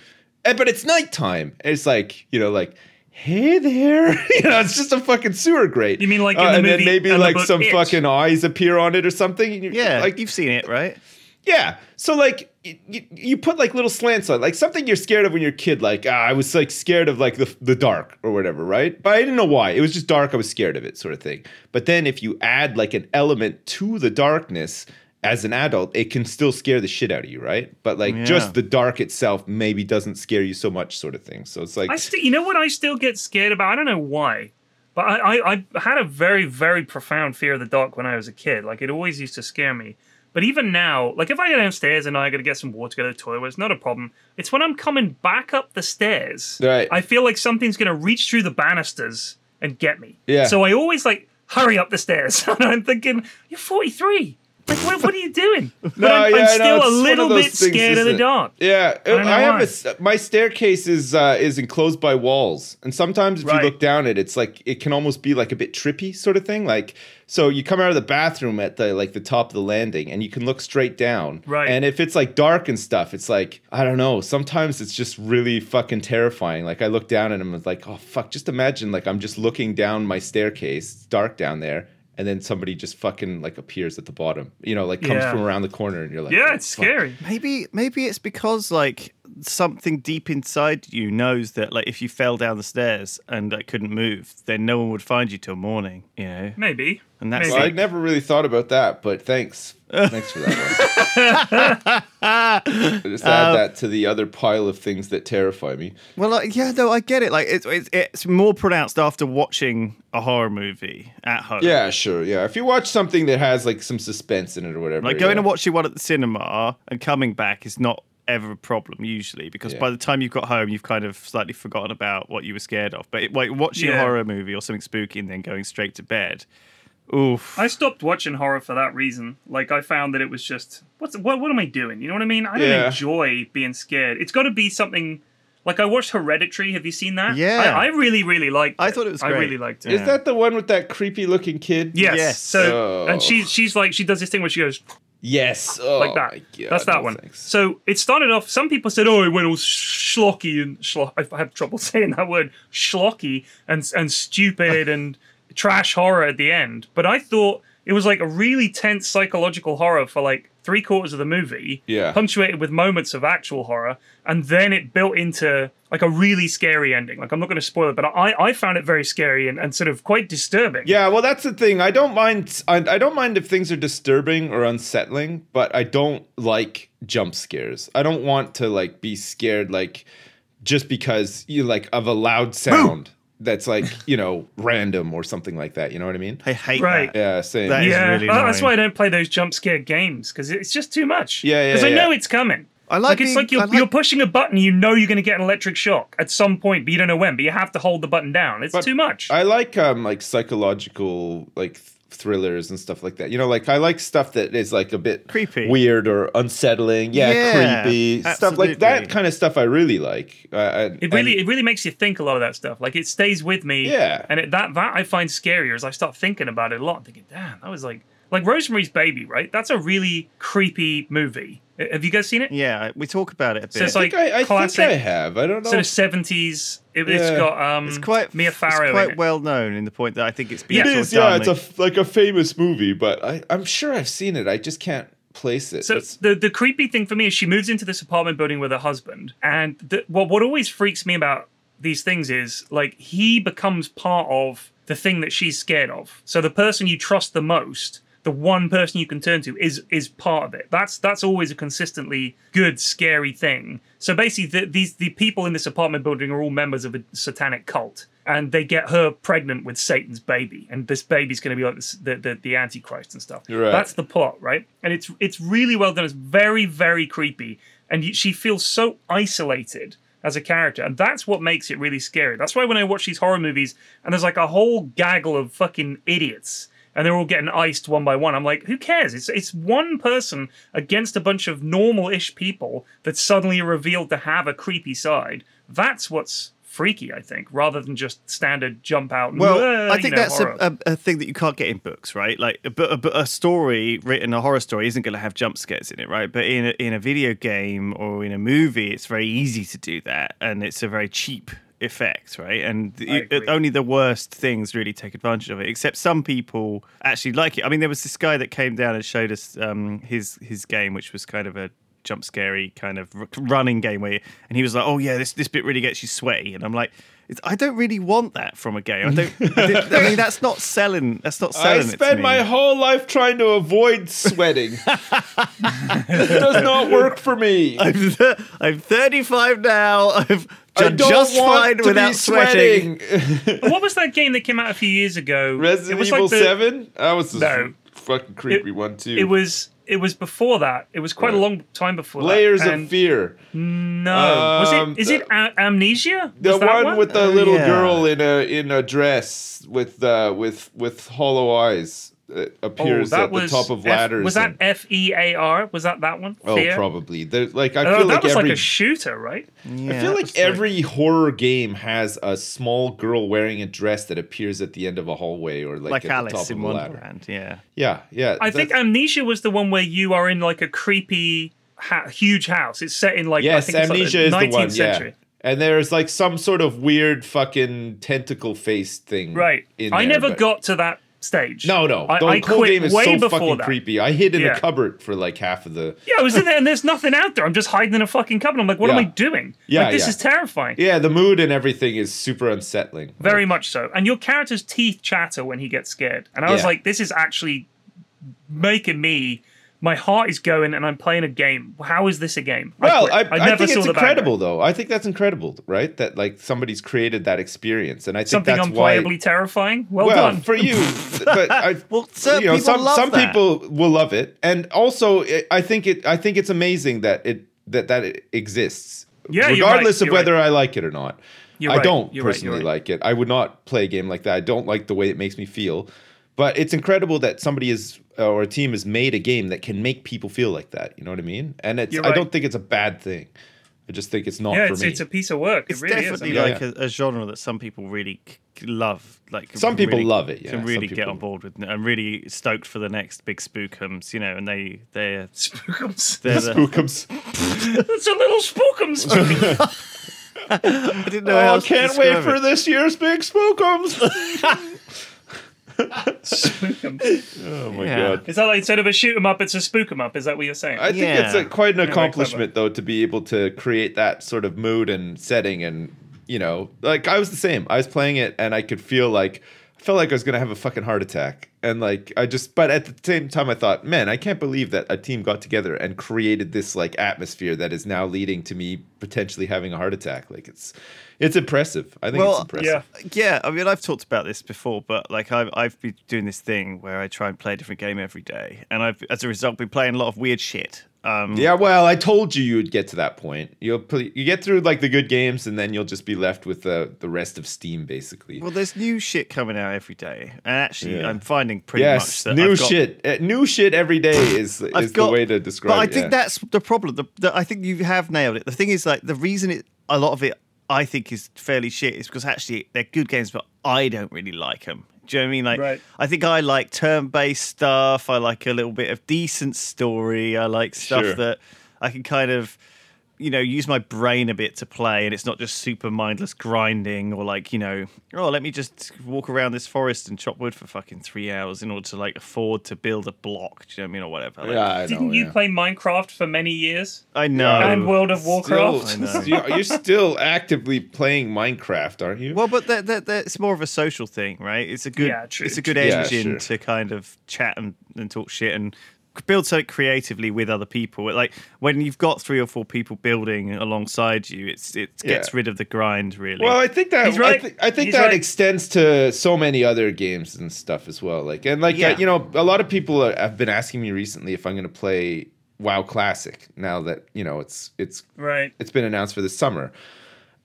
and but it's nighttime. And it's like you know like. Hey there, you know it's just a fucking sewer grate.
You mean like in the
and then maybe
and
like
book
some
It?
fucking eyes appear on it or something.
Yeah,
like
you've seen it, right?
yeah. So like you, you, you put like little slants on, like something you're scared of when you're a kid. Like ah, I was like scared of like the the dark or whatever, right? But I didn't know why. It was just dark. I was scared of it, sort of thing. But then if you add like an element to the darkness as an adult, it can still scare the shit out of you, right? But like
Yeah.
just the dark itself maybe doesn't scare you so much, sort of thing. So it's like
I still, you know what I still get scared about? I don't know why, but I, I, I had a very, very profound fear of the dark when I was a kid. Like it always used to scare me. But even now, like if I go downstairs and I got to get some water, go to the toilet, it's not a problem. It's when I'm coming back up the stairs.
Right.
I feel like something's gonna reach through the banisters and get me.
Yeah.
So I always like hurry up the stairs, and I'm thinking, you're 43. Like what, what are you doing? But
No,
I'm,
yeah,
I'm
no,
still
it's
a little bit
things,
scared of the dark.
Yeah, I,
don't
have a my staircase is uh, is enclosed by walls, and sometimes if
Right.
you look down it, it's like it can almost be like a bit trippy sort of thing. Like so, you come out of the bathroom at the like the top of the landing, and you can look straight down.
Right.
And if it's like dark and stuff, it's like I don't know. Sometimes it's just really fucking terrifying. Like I look down and I'm like, oh fuck! Just imagine like I'm just looking down my staircase, it's dark down there. And then somebody just fucking like appears at the bottom, you know, like comes
Yeah.
from around the corner, and you're like,
Yeah,
"Oh,
it's
fuck."
scary.
Maybe maybe it's because like something deep inside you knows that like if you fell down the stairs and like, couldn't move, then no one would find you till morning. You know,
Maybe.
and that's
Maybe.
Well, I
like,
never really thought about that, but thanks. Thanks for that one. I just add uh, that to the other pile of things that terrify me.
well, like, yeah, no, I get it. Like it's, it's it's more pronounced after watching a horror movie at home.
Yeah, sure. Yeah. If you watch something that has like some suspense in it or whatever.
Like going
yeah.
and watching one at the cinema and coming back is not ever a problem usually because
Yeah.
by the time you've got home you've kind of slightly forgotten about what you were scared of. But it, like watching a horror movie or something spooky and then going straight to bed, oof.
I stopped watching horror for that reason. Like I found that it was just what's what what am I doing? You know what I mean? I don't
Yeah.
enjoy being scared. It's got to be something like I watched Hereditary. Have you seen that?
Yeah.
I, I really really liked.
I thought it was
I really liked it.
Is that the one with that creepy looking kid?
Yes.
Yes.
So
Oh.
and she's she's like she does this thing where she goes
Yes. Oh,
like that.
Oh, God,
That's that
no
one.
thanks.
So it started off. Some people said, "Oh, it went all schlocky and schlock." I have trouble saying that word, schlocky and and stupid and trash horror at the end. But I thought it was like a really tense psychological horror for like three quarters of the movie.
Yeah.
Punctuated with moments of actual horror, and then it built into like a really scary ending. Like I'm not going to spoil it, but I I found it very scary and, and sort of quite disturbing.
Yeah, well, that's the thing. I don't mind. I, I don't mind if things are disturbing or unsettling, but I don't like jump scares. I don't want to like be scared like just because you like of a loud sound that's like you know random or something like that. You know what I mean?
I hate
Right.
that.
Yeah, same.
That is
Yeah,
really
well, that's why I don't play those jump scare games because it's just too much.
Yeah, yeah,
Because I know it's coming.
I like
it's
being-
like you're,
like-
you're pushing a button, you know you're going to get an electric shock at some point, but you don't know when. But you have to hold the button down. It's too much.
I like um like psychological like th- thrillers and stuff like that. You know, like I like stuff that is like a bit
Creepy.
weird or unsettling. Yeah,
Yeah,
creepy stuff like that kind of stuff. I really like. Uh, and-
it really,
and-
it really makes you think a lot of that stuff. Like it stays with me.
Yeah.
And it, that that I find scarier as I start thinking about it a lot. I'm thinking, damn, that was like like Rosemary's Baby, right? That's a really creepy movie. Uh, Have you guys seen it?
Yeah, we talk about it a bit.
So it's
I
like
think I, I
classic-
think I have. I don't know.
Sort of seventies. It, It's
Yeah.
got um,
it's quite
Mia Farrow.
It's
in
quite
it.
well known in the point that I think it's been
Yeah.
It
sort
is,
of
yeah. It's a
like-
like a famous movie, but I, I'm sure I've seen it. I just can't place it.
So
It's-
the the creepy thing for me is she moves into this apartment building with her husband, and the, what what always freaks me about these things is like he becomes part of the thing that she's scared of. So the person you trust the most, the one person you can turn to, is is part of it. That's that's always a consistently good scary thing. So basically, the, these the people in this apartment building are all members of a satanic cult. And they get her pregnant with Satan's baby, and this baby's going to be like this, the, the the Antichrist and stuff.
Right.
That's the plot, right? And it's it's really well done. It's very very creepy, and she feels so isolated as a character, and that's what makes it really scary. That's why when I watch these horror movies and there's like a whole gaggle of fucking idiots. And they're all getting iced one by one. I'm like, who cares? It's it's one person against a bunch of normal-ish people that suddenly are revealed to have a creepy side. That's what's freaky, I think, rather than just standard jump out.
Well,
"Uh,"
I
you
think
know,
that's a, a, a thing that you can't get in books, right? Like, a, a, a story written, a horror story, isn't going to have jump scares in it, right? But in a, in a video game or in a movie, it's very easy to do that, and it's a very cheap effect, right? And
agree.
only the worst things really take advantage of it. Except some people actually like it. I mean, there was this guy that came down and showed us um, his his game, which was kind of a jump scary kind of running game where and he was like oh yeah this this bit really gets you sweaty and i'm like i don't really want that from a game i don't I, I mean that's not selling that's not
I
selling it to
spent
me.
my whole life trying to avoid sweating. it does not work for me.
I'm, th- I'm 35 now i've
I don't
just
want
fine
to
without
be
sweating
sweating.
what was that game that came out a few years ago?
Resident
it was
Evil
like the,
Seven. That was a
No.
fucking creepy one too.
It was it was before that. It was quite a long time before
Layers
that.
of Fear.
No, was
Um,
it? Is it a- Amnesia?
The
Was that
one, with the little
yeah.
girl in a in a dress with uh, with with hollow eyes uh,
Oh,
appears
that
at the
was
top of
F-
ladders.
was that F E A R? Was that that one?
oh,
Fear?
probably. There's like I
Oh,
feel
that
like
was
every
like a shooter, right?
Yeah,
I feel like
was
every horror game has a small girl wearing a dress that appears at the end of a hallway or like,
like
at the top
in
of a ladder.
wonderland yeah
Yeah, yeah.
I think Amnesia was the one where you are in like a creepy, ha- huge house. It's set in like I
yes,
think it's like
amnesia
the
is the
19th
one.
century.
Yeah. And there's like some sort of weird fucking tentacle face thing.
Right.
In
I
there,
never
but-
got to that stage.
No, no. The
I
whole
quit
game is so fucking
that.
creepy. I hid in
Yeah.
a cupboard for like half of the.
Yeah, I was in there and there's nothing out there. I'm just hiding in a fucking cupboard. I'm like, what am I doing?
Yeah,
like, this
yeah.
is terrifying.
Yeah, the mood and everything is super unsettling.
Very much so. And your character's teeth chatter when he gets scared. And I was like, this is actually making me. My heart is going, and I'm playing a game. How is this a game?
Well,
quit.
I, I, think it's
the
incredible,
guy.
though. I think that's incredible, right? That like somebody's created that experience, and I think
Something
that's
unplayably
why.
terrifying. Well,
Well,
done.
for you, but I,
Well, certain
you know,
people
some
love
some
that.
people will love it, and also it, I think it. I think it's amazing that it that that it exists,
Yeah, you're right,
regardless of
you're
whether I like it or not.
You're
I
right,
don't
you're
personally
right.
like it. I would not play a game like that. I don't like the way it makes me feel. But it's incredible that somebody is uh, or a team has made a game that can make people feel like that. You know what I mean? And it's
You're
I don't think it's a bad thing. I just think it's not
yeah,
for
it's,
me.
it's a piece of work.
It's
it really
definitely
is.
Like
yeah.
A, a genre that some people really c- c- love. Like
Some people
really-
love it, yeah.
Can really get on board with. I'm really stoked for the next big spookums. You know, and they they're
Spookums.
they're the,
Spookums.
it's a little spookums.
I didn't know how
Oh,
else
can't wait
describe
for this year's big spookums.
Spookums.
oh my
Yeah.
god.
Is that like instead of a shoot 'em up, it's a spook 'em up? Is that what you're saying?
I think it's
Yeah.
a, quite an accomplishment, though, to be able to create that sort of mood and setting. And, you know, like I was the same. I was playing it and I could feel like, I felt like I was going to have a fucking heart attack. And, like, I just, but at the same time, I thought, man, I can't believe that a team got together and created this, like, atmosphere that is now leading to me potentially having a heart attack. Like, it's, it's impressive. I think
Well,
it's impressive.
yeah.
Yeah, I mean, I've talked about this before, but like I've I've been doing this thing where I try and play a different game every day, and I've as a result been playing a lot of weird shit. Um,
Yeah, well, I told you you would get to that point. You'll play, you get through like the good games, and then you'll just be left with the the rest of Steam, basically.
Well, there's new shit coming out every day, and actually,
Yeah.
I'm finding pretty
yes,
much that
new
I've got,
shit, uh, new shit every day is is
got-
the way to describe. It.
But I
it,
think
yeah.
that's the problem. The, the, I think you have nailed it. The thing is, like, the reason it a lot of it I think is fairly shit is because actually they're good games, but I don't really like them. Do you know what I mean? Like,
Right.
I think I like turn-based stuff. I like a little bit of decent story. I like stuff
Sure.
that I can kind of, you know, use my brain a bit to play, and it's not just super mindless grinding or like, you know, oh, let me just walk around this forest and chop wood for fucking three hours in order to like afford to build a block. Do you know what I mean, or whatever? Like,
yeah, I
Didn't you
yeah.
play Minecraft for many years?
I know.
And World of
Still,
Warcraft?
I know.
you're you're still actively playing Minecraft, aren't you?
Well, but that, that, that, it's more of a social thing, right? It's a good,
Yeah, true,
it's a good
true. Yeah,
engine
sure.
to kind of chat and, and talk shit and build something creatively with other people. Like when you've got three or four people building alongside you, it's it gets
Yeah.
rid of the grind, really.
Well, I think that
He's
I,
right.
thi- I think
He's
that
right.
extends to so many other games and stuff as well. Like and like uh, you know, a lot of people are, have been asking me recently if I'm going to play WoW Classic now that you know it's it's
Right.
it's been announced for this summer.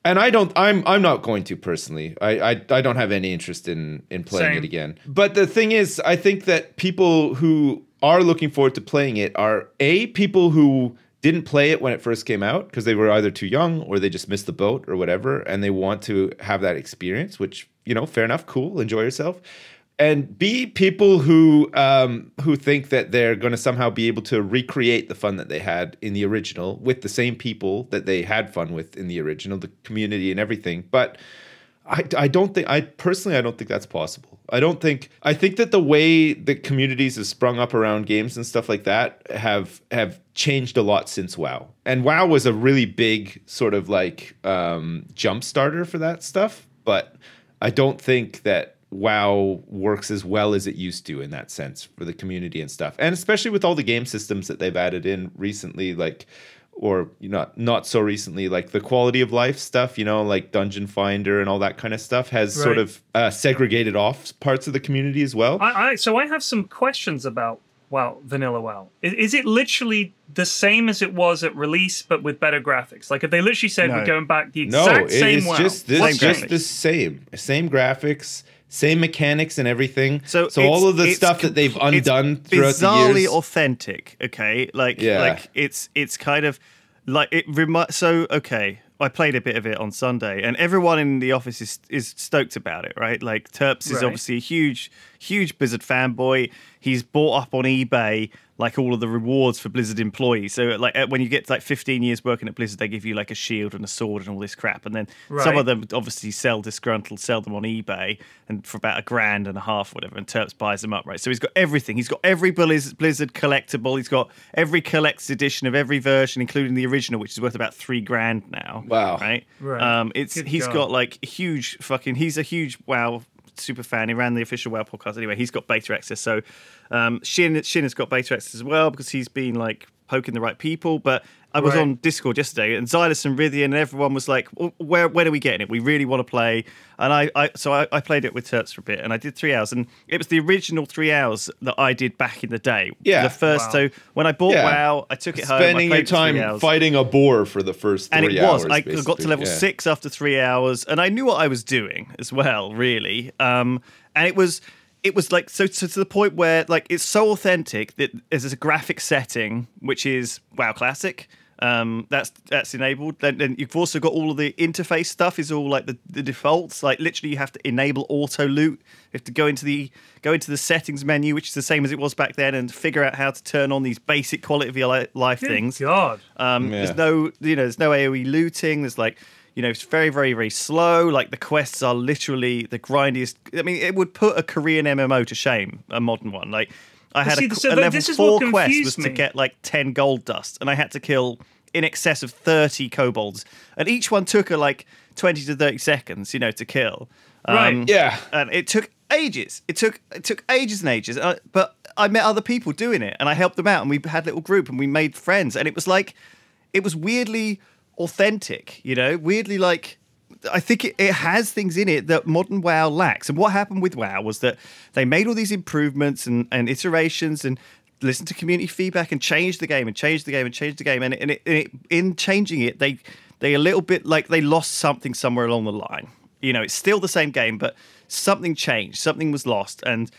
And I don't I'm I'm not going to personally. I I, I don't have any interest in in playing
Same.
it again. But the thing is, I think that people who are looking forward to playing it are a people who didn't play it when it first came out because they were either too young or they just missed the boat or whatever and they want to have that experience which you know fair enough cool enjoy yourself and b people who um, who think that they're going to somehow be able to recreate the fun that they had in the original with the same people that they had fun with in the original, the community and everything. But I, I don't think I personally I don't think that's possible. I don't think I think that the way the communities have sprung up around games and stuff like that have have changed a lot since WoW. And WoW was a really big sort of like um, jump starter for that stuff. But I don't think that WoW works as well as it used to in that sense for the community and stuff. And especially with all the game systems that they've added in recently, like or you know, not not so recently, like the quality of life stuff, you know, like Dungeon Finder and all that kind of stuff has sort of uh, segregated off parts of the community as well.
I, I so I have some questions about WoW Vanilla WoW. Is, is it literally the same as it was at release, but with better graphics? Like, if they literally said
No.
we're going back the
no,
exact
it
same
is
WoW,
just this,
what's
just the same, same graphics, same mechanics and everything.
So,
so all of the
it's
stuff that they've
com- it's
undone throughout the
bizarrely
years.
authentic. Okay, like
Yeah.
like it's it's kind of like it remi- So okay, I played a bit of it on Sunday, and everyone in the office is is stoked about it, right? Like Terps is
Right.
obviously a huge huge Blizzard fanboy. he's bought up on eBay like all of the rewards for Blizzard employees. So like uh, when you get like 15 years working at Blizzard, they give you like a shield and a sword and all this crap. And then some of them obviously sell disgruntled, sell them on eBay and for about a grand and a half, whatever. And Terps buys them up, right? So he's got everything. He's got every Blizz- Blizzard collectible. He's got every collector's edition of every version, including the original, which is worth about three grand now.
Wow.
Right.
Right.
Um, it's
Good
he's
God.
got like huge fucking. He's a huge WoW super fan. He ran the official WoW podcast anyway. He's got beta access. So um, Sjin Sjin has got beta access as well because he's been like poking the right people. But I was
Right.
on Discord yesterday, and Zylus and Rythian and everyone was like, "W- "Where when are we getting it? We really want to play." And I, I so I, I played it with Terps for a bit, and I did three hours, and it was the original three hours that I did back in the day.
Yeah.
the first.
Wow.
So when I bought
Yeah.
WoW, I took it home. I
Spending your
played for three
time fighting a boar for the first
and it was.
hours,
I got to level
Yeah.
six after three hours, and I knew what I was doing as well, really. Um, and it was, it was like so, so to the point where like it's so authentic that there's a graphic setting which is WoW Classic. Um, that's that's enabled. Then, then you've also got all of the interface stuff is all like the, the defaults. Like literally, you have to enable auto loot. You have to go into the go into the settings menu, which is the same as it was back then, and figure out how to turn on these basic quality of your life
Good
things.
God.
Um,
Yeah.
There's no, you know, there's no AOE looting. There's like, you know, it's very, very, very slow. Like the quests are literally the grindiest. I mean, it would put a Korean MMO to shame, a modern one. Like, I had
see,
a,
so
a level
this is
four
what
quest was
confused
to get like ten gold dust, and I had to kill in excess of thirty kobolds, and each one took a like twenty to thirty seconds, you know, to kill. Um,
Right.
Yeah.
and it took ages. It took it took ages and ages. Uh, but I met other people doing it, and I helped them out, and we had a little group, and we made friends, and it was like, it was weirdly authentic, you know, weirdly like. I think it, it has things in it that modern WoW lacks. And what happened with WoW was that they made all these improvements and, and iterations and listened to community feedback and changed the game and changed the game and changed the game. And, and, it, and it, in changing it, they they a little bit like they lost something somewhere along the line. You know, it's still the same game, but something changed, something was lost, and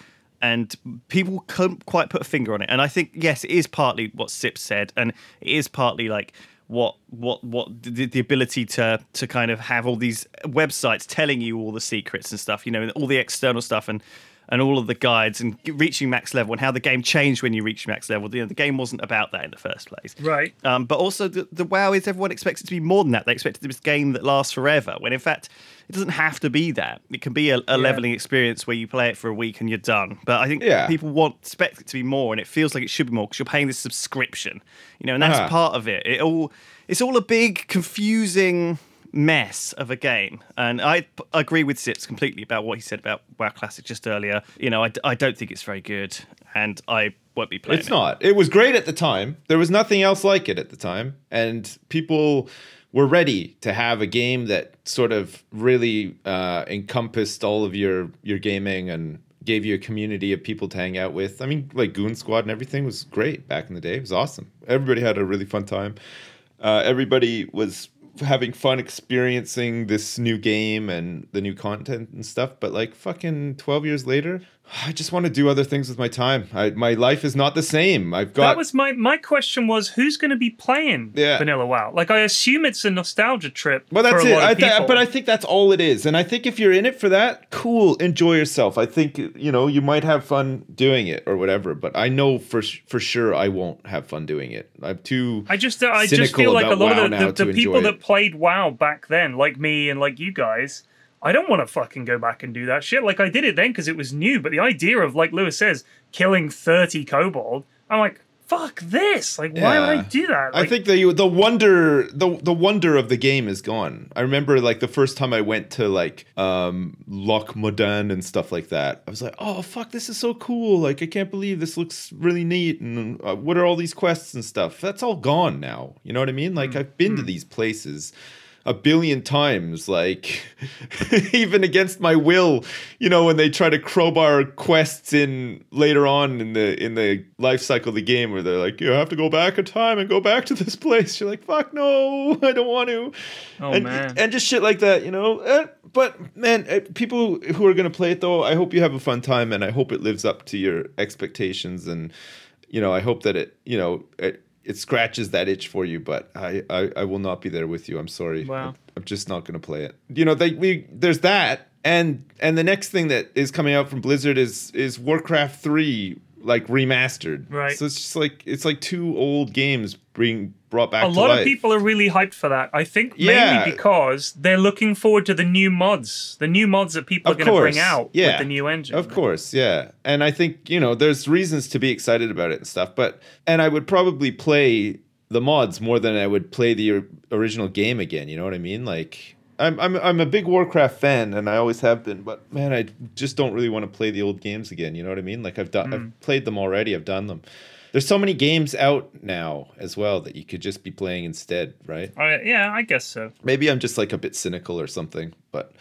and people couldn't quite put a finger on it. And I think yes, it is partly what Sip said, and it is partly like what what what the, the ability to to kind of have all these websites telling you all the secrets and stuff, you know, and all the external stuff and and all of the guides and reaching max level and how the game changed when you reach max level. You know, the game wasn't about that in the first place.
Right.
Um, but also, the, the WoW is everyone expects it to be more than that. They expect it to be this game that lasts forever, when in fact, it doesn't have to be that. It can be a, a leveling experience where you play it for a week and you're done. But I think
Yeah.
people want expect it to be more, and it feels like it should be more because you're paying this subscription, you know, and that's
Uh-huh.
part of it. It all it's all a big confusing mess of a game and i p- agree with sips completely about what he said about wow classic just earlier you know i, d- I don't think it's very good and i won't be playing
It's
it.
not. It was great at the time. There was nothing else like it at the time. And people were ready to have a game that sort of really uh, encompassed all of your your gaming and gave you a community of people to hang out with. I mean, like Goon Squad and everything was great back in the day. It was awesome. Everybody had a really fun time. Uh, everybody was having fun experiencing this new game and the new content and stuff. But like fucking 12 years later, I just want to do other things with my time. I, my life is not the same. I've got.
That was my my question was who's going to be playing
Yeah.
Vanilla WoW? Like I assume it's a nostalgia trip.
well, that's it. I th- but I think that's all it is. And I think if you're in it for that, cool, enjoy yourself. I think you know you might have fun doing it or whatever. But I know for for sure I won't have fun doing it. I'm too.
I just uh, I just feel like a lot
WoW
of the, the, the people that
it.
played WoW back then, like me and like you guys, I don't want to fucking go back and do that shit. Like I did it then because it was new, but the idea of like Lewis says, killing thirty kobold, I'm like, fuck this. Like, why would I do that?
I
Like,
think the the wonder the the wonder of the game is gone. I remember like the first time I went to like um Loch Modan and stuff like that. I was like, "Oh fuck, this is so cool. Like I can't believe this looks really neat and uh, what are all these quests and stuff?" That's all gone now. You know what I mean? Like I've been to these places a billion times like even against my will you know when they try to crowbar quests in later on in the in the life cycle of the game where they're like you have to go back in time and go back to this place. You're like fuck no i don't want to.
Oh,
and,
man.
and just shit like that you know? Eh, but man eh, people who are going to play it though i hope you have a fun time and i hope it lives up to your expectations and you know i hope that it you know it, it scratches that itch for you but I, I i will not be there with you i'm sorry
Wow.
I'm just not going to play it. You know, they we there's that, and and the next thing that is coming out from Blizzard is is Warcraft three like remastered.
Right.
So it's just like it's like two old games being brought back
a lot
life.
of people are really hyped for that. I think
Yeah.
mainly because they're looking forward to the new mods, the new mods that people
Of
are going to bring out
yeah.
with the new engine.
Of course, yeah. And I think, you know, there's reasons to be excited about it and stuff, but and I would probably play the mods more than I would play the original game again, you know what I mean? Like I'm I'm I'm a big Warcraft fan and I always have been, but man, I just don't really want to play the old games again, you know what I mean? Like I've done
Hmm.
I've played them already, I've done them. There's so many games out now as well that you could just be playing instead, right?
I, yeah, I guess so.
Maybe I'm just like a bit cynical or something, but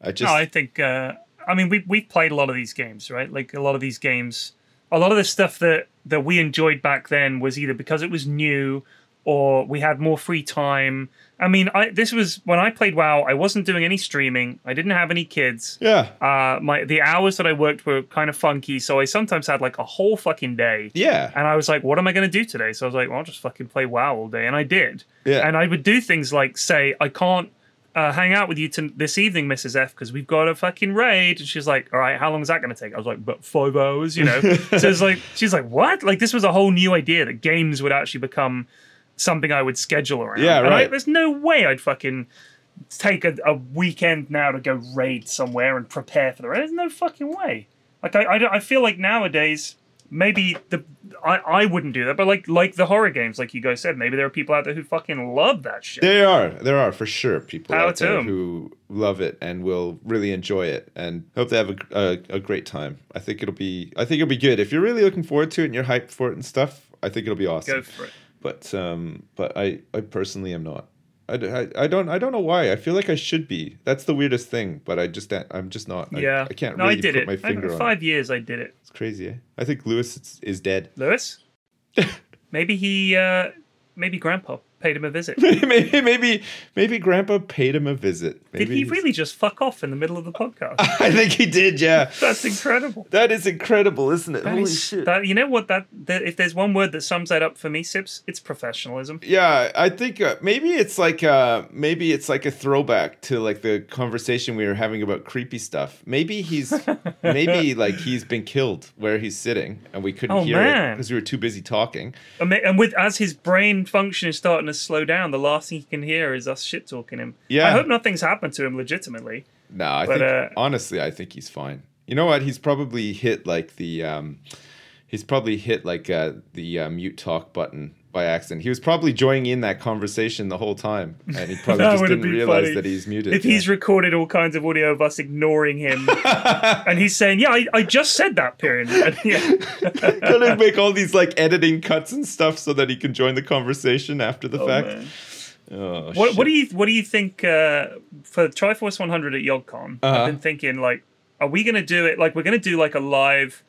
I just
no, I think. Uh, I mean, we we've played a lot of these games, right? Like a lot of these games, a lot of the stuff that that we enjoyed back then was either because it was new or we had more free time. I mean, I this was when I played WoW. I wasn't doing any streaming. I didn't have any kids.
yeah.
Uh, my the hours that I worked were kind of funky, so I sometimes had like a whole fucking day.
Yeah.
And I was like, what am I going to do today? So I was like, well, I'll just fucking play WoW all day. And I did.
Yeah.
And I would do things like say, I can't uh, hang out with you to this evening, Mrs. F, because we've got a fucking raid. And she's like, all right, how long is that going to take? I was like, but five hours, you know? so it's like, she's like, what? Like, this was a whole new idea that games would actually become something I would schedule around.
Yeah,
And I-
right.
there's no way I'd fucking take a, a weekend now to go raid somewhere and prepare for the raid. There's no fucking way. Like I, I, I feel like nowadays maybe the I, I wouldn't do that, but like like the horror games, like you guys said, maybe there are people out there who fucking love that shit.
There are, there are for sure people
Power
out
there
there
'em.
who love it and will really enjoy it and hope they have a, a, a great time. I think it'll be, I think it'll be good if you're really looking forward to it and you're hyped for it and stuff. I think it'll be awesome.
Go for it.
But um, but I, I personally am not. I, I don't I don't know why. I feel like I should be. That's the weirdest thing. But I just I'm just not.
Yeah,
I can't
No,
really
I did
put
it.
my
I-
finger on.
five years, I did it.
It's crazy. Eh? I think Lewis is, is dead.
Lewis, maybe he, uh maybe Grandpa paid him a visit.
maybe maybe maybe Grandpa paid him a visit. Maybe
Did he
he's-
really just fuck off in the middle of the podcast?
I think he did. Yeah.
That's incredible.
That is incredible, isn't it?
That
Holy
is-
shit.
that- you know what? That, that if there's one word that sums that up for me, Sips, it's professionalism.
yeah, I think uh, maybe it's like uh maybe it's like a throwback to like the conversation we were having about creepy stuff. Maybe he's maybe like he's been killed where he's sitting and we couldn't
Oh,
hear it because we were too busy talking.
And with as his brain function is starting to slow down, the last thing he can hear is us shit talking him.
Yeah.
I hope nothing's happened to him legitimately.
No, I
But,
think
uh,
honestly, I think he's fine. You know what? He's probably hit like the um he's probably hit like uh the uh, mute talk button by accident. He was probably joining in that conversation the whole time, and he probably just didn't realize
funny.
that he's muted.
If
yeah.
he's recorded all kinds of audio of us ignoring him, and he's saying, "Yeah, I, I just said that, period." Yeah.
gonna make all these like editing cuts and stuff so that he can join the conversation after the
Oh,
fact.
man.
Oh,
What, what do you what do you think uh, for Triforce 100 at YogCon?
Uh-huh.
I've been thinking like, are we gonna do it like we're gonna do like a live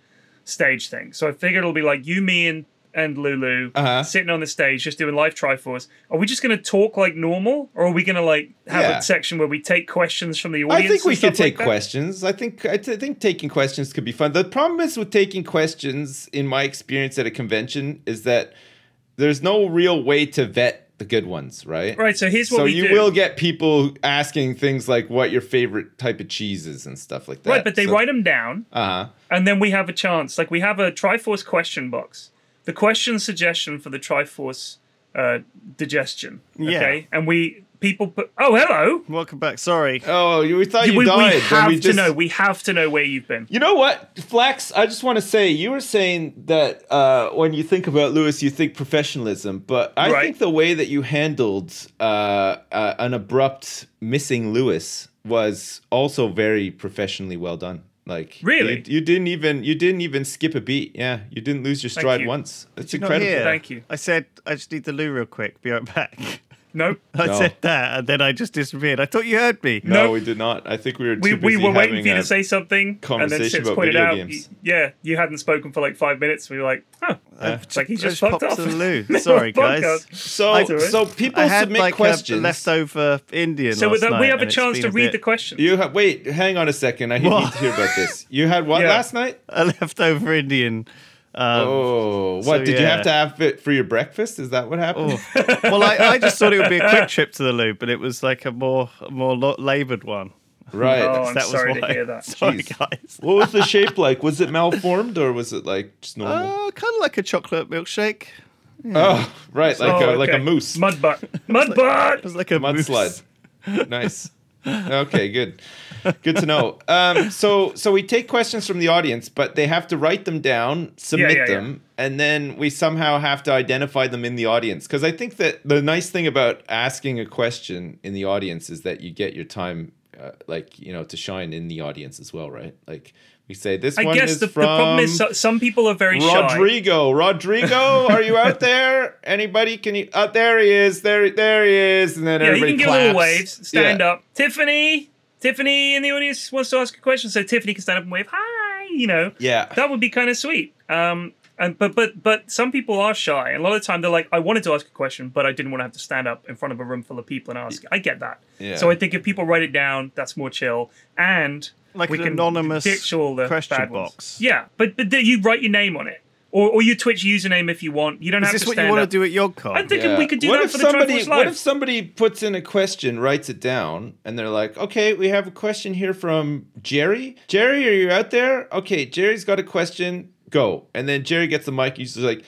stage thing? So I figured it'll be like you, me, and and Lulu
Uh-huh.
sitting on the stage just doing live Triforce. Are we just gonna talk like normal, or are we gonna like have
Yeah.
a section where we take questions from the audience?
I think we could
like
take
that?
questions. I think I t- think taking questions could be fun. The problem is with taking questions, in my experience at a convention, is that there's no real way to vet the good ones, right?
Right. So here's what
so you
do.
will get people asking things like what your favorite type of cheese is and stuff like that.
right, but they
So-
write them down.
Uh-huh.
And then we have a chance. Like we have a Triforce question box. The question suggestion for the Triforce uh, digestion.
Yeah.
And we people put. Oh, hello.
Welcome back. Sorry.
Oh, you- we thought you
we, we
died. then
have
we
to know. We have to know where you've been.
You know what, Flax? I just want to say you were saying that uh, when you think about Lewis, you think professionalism, but I
Right.
think the way that you handled uh, uh, an abrupt missing Lewis was also very professionally well done. Like
Really?
you, you didn't even you didn't even skip a beat. Yeah, you didn't lose your stride
you.
once. That's incredible.
Thank you.
I said I just need the loo real quick. Be right back.
Nope.
I
No.
said that, and then I just disappeared. I thought you heard me.
No,
Nope.
we did not. I think we were too
We, we
busy
were waiting
having
for you
a-
to say something, and then
conversation
Sips
about
pointed
video
out,
games.
yeah, you hadn't spoken for like five minutes. We were like, oh, it's uh, like he just,
just
fucked
popped
off.
to loo. Sorry, guys.
So,
I
so people
I had
submit
like
questions.
a leftover Indian.
So
last
that we
night,
have a chance to
a
read
bit-
the question.
You have wait, hang on a second. I need to hear about this. You had what
Yeah.
last night?
a leftover Indian. Um,
Oh, what
so,
did you have to have it for your breakfast? Is that what happened?
oh. well, I, I just thought it would be a quick trip to the loo, but it was like a more a more lo- laboured one.
Right.
Oh, I'm
that was
sorry to
why.
hear that.
Sorry,
Jeez.
guys.
What was the shape like? Was it malformed or was it like just normal?
Uh, kind of like a chocolate milkshake.
oh, right, like
Oh,
a like a moose.
Mud butt. Mud butt.
It was like a
mudslide. nice. Okay, good. Good to know. Um, so so we take questions from the audience, but they have to write them down, submit
yeah, yeah.
them, and then we somehow have to identify them in the audience. Because I think that the nice thing about asking a question in the audience is that you get your time, uh, like you know, to shine in the audience as well, right? Like we say, this
I
one
guess
is
the, the
from
problem is so, some people are very shy.
Rodrigo. Rodrigo, are you out there? Anybody? Can you? Oh, there he is. There, there he is. And then
Yeah, you
everybody
can give
claps.
little waves. Stand
Yeah.
up. Tiffany. Tiffany in the audience wants to ask a question, so Tiffany can stand up and wave. Hi. You know.
Yeah.
That would be kind of sweet. Um, and but but but some people are shy. And a lot of the time they're like, I wanted to ask a question, but I didn't want to have to stand up in front of a room full of people and ask. I get that.
Yeah.
So I think if people write it down, that's more chill. And
Like
we
an
can
anonymous
ditch all the
question
bad ones.
box.
Yeah, but but you write your name on it, or or your Twitch username if you want. You don't
Is
have
this
to
what you want
up.
to do at YogCon?
I'm thinking we could do
what
that
if
for the
somebody,
Triforce
What if somebody puts in a question, writes it down, and they're like, "Okay, we have a question here from Jerry. Jerry, are you out there? Okay, Jerry's got a question. Go." And then Jerry gets the mic. He's just like,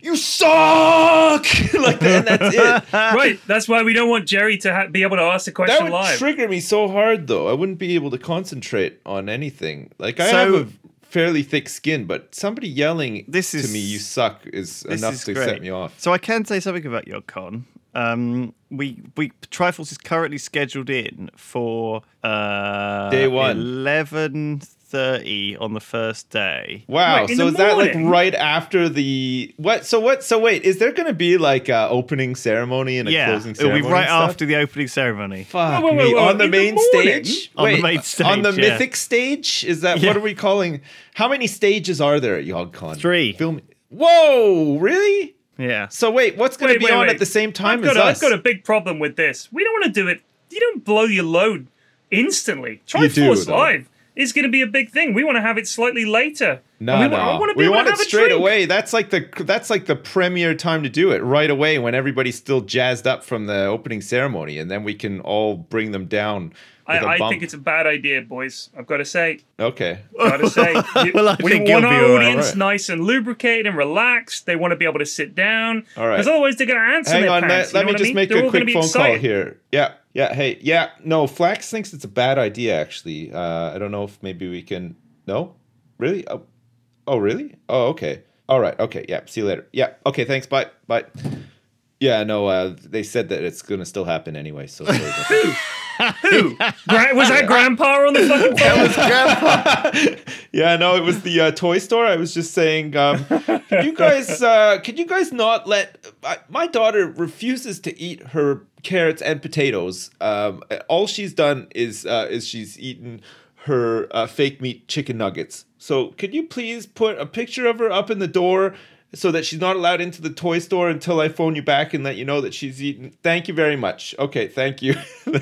"You suck!" like that, and that's it.
right. That's why we don't want Jerry to ha- be able to ask the question.
That would
live.
trigger me so hard, though. I wouldn't be able to concentrate on anything. Like I
So-
have a fairly thick skin, but somebody yelling
This
to me, "You suck," is enough
is
to
great.
set me off.
So I can say something about YogCon. Um, we we Triforce is currently scheduled in for uh,
Day one.
eleven thirty on the first day.
Wow.
Wait,
so
the
is that like right after the what? So what? So wait, is there going to be like a opening ceremony and a
yeah,
closing ceremony?
it'll be right after the opening ceremony.
Fuck
Whoa, whoa,
me
whoa,
on the
in the
main
morning?
stage.
On the
Wait,
main
on the
yeah.
mythic stage. Is that
Yeah.
what are we calling? How many stages are there at YogCon?
Three.
Film. Whoa! Really?
Yeah.
So wait, what's going to be
wait,
on
wait.
at the same time
I've got,
as
a,
us?
I've got a big problem with this. We don't want to do it. You don't blow your load instantly.
Try you do,
Triforce
though.
Live is going to be a big thing. We want to have it slightly later.
No,
And we,
no.
I want to be
we want it straight away. That's like the that's like the premier time to do it right away when everybody's still jazzed up from the opening ceremony, and then we can all bring them down.
I,
with a
I
bump.
think it's a bad idea, boys. I've got to say.
okay.
Got to say. You-
Well, I
we
think
want our audience
Right.
nice and lubricated and relaxed. They want to be able to sit down.
All right.
Because otherwise they're going to answer
Hang
their
on,
pants.
let, let
you know
me
what I
just
mean?
make
They're
a quick
be
phone call here. Yeah, yeah, hey, yeah. No, Flax thinks it's a bad idea. Actually, uh, I don't know if maybe we can. No, really? Oh, oh, really? Oh, okay. All right. Okay. Yeah. See you later. Yeah. Okay. Thanks. Bye. Bye. Yeah. No. Uh, they said that it's gonna still happen anyway. So. that.
Who? Was that Grandpa on the fucking phone?
yeah, no, it was the uh, toy store. I was just saying, um, could you guys, uh, could you guys not let uh, my daughter refuses to eat her carrots and potatoes. Um, all she's done is uh, is she's eaten her uh, fake meat chicken nuggets. So could you please put a picture of her up in the door? So that she's not allowed into the toy store until I phone you back and let you know that she's eaten. Thank you very much. Okay, thank you.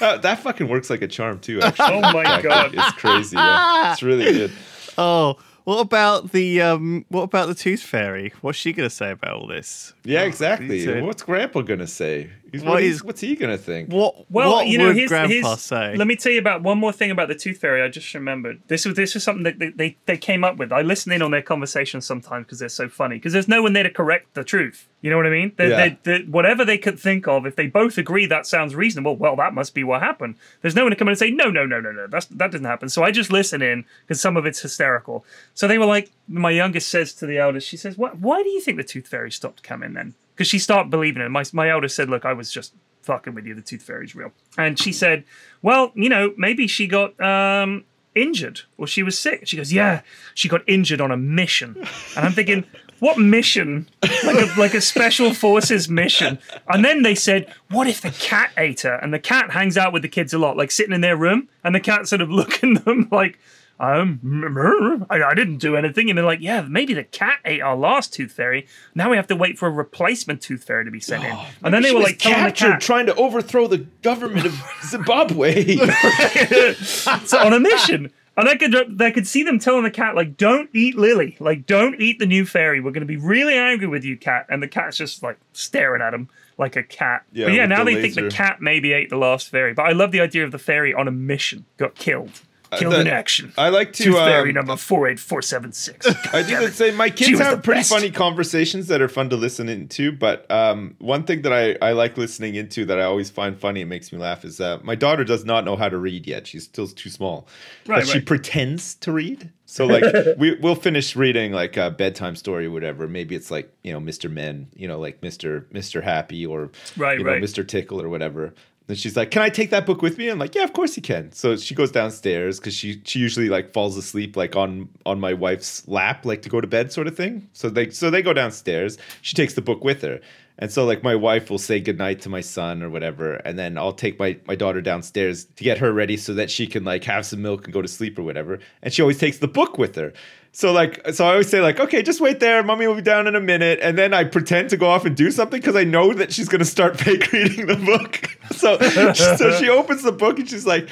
Uh, that fucking works like a charm too. Actually,
Oh my God.
it's crazy. Yeah. It's really good.
Oh, what about the um? What about the Tooth Fairy? What's she gonna say about all this?
Yeah, exactly. What's Grandpa gonna say? He's,
What
what
is-
what's he gonna think?
What?
Well,
what
you know,
would
here's,
Grandpa
here's-
say?
Let me tell you about one more thing about the Tooth Fairy. I just remembered. This was this was something that they, they, they came up with. I listen in on their conversations sometimes because they're so funny. Because there's no one there to correct the truth. You know what I mean? They,
Yeah.
they, they, whatever they could think of, if they both agree that sounds reasonable, well, that must be what happened. There's no one to come in and say, no, no, no, no, no, that's, that doesn't happen. So I just listen in because some of it's hysterical. So they were like, my youngest says to the eldest, she says, what, why do you think the Tooth Fairy stopped coming then? Because she started believing it. My, my eldest said, look, I was just fucking with you. The Tooth Fairy's real. And she said, well, you know, maybe she got um, injured or she was sick. She goes, yeah, she got injured on a mission. And I'm thinking, what mission? Like a, like a special forces mission. And then they said, what if the cat ate her? And the cat hangs out with the kids a lot, like sitting in their room, and the cat sort of looking them like, um, I, I didn't do anything. And they're like, yeah, maybe the cat ate our last tooth fairy. Now we have to wait for a replacement tooth fairy to be sent in. And then they were like telling the
captured
cat
trying to overthrow the government of Zimbabwe.
so on a mission. And I could, I could see them telling the cat, like, don't eat Lily. Like, don't eat the new fairy. We're going to be really angry with you, cat. And the cat's just, like, staring at him like a cat.
Yeah,
but yeah, now
the
they think the cat maybe ate the last fairy. But I love the idea of the fairy on a mission, got killed. Killed
Uh, the-
in action.
I like to,
Tooth fairy
um,
number 48476.
I do the same. My kids have pretty
best.
funny conversations that are fun to listen into. But um, one thing that I, I like listening into that I always find funny and makes me laugh is uh, my daughter does not know how to read yet. She's still too small,
Right,
but she pretends to read. So like we we'll finish reading like a bedtime story or whatever. Maybe it's like you know Mr. Men, you know like Mr. Mr. Happy or
Right,
you know,
right.
Mr. Tickle or whatever. Then she's like, "Can I take that book with me?" I'm like, "Yeah, of course you can." So she goes downstairs because she she usually like falls asleep like on on my wife's lap, like to go to bed, sort of thing. So they so they go downstairs. She takes the book with her, and so like my wife will say goodnight to my son or whatever, and then I'll take my my daughter downstairs to get her ready so that she can like have some milk and go to sleep or whatever. And she always takes the book with her. So like, so I always say like, okay, just wait there. Mommy will be down in a minute, and then I pretend to go off and do something because I know that she's gonna start fake reading the book. So, so she opens the book and she's like,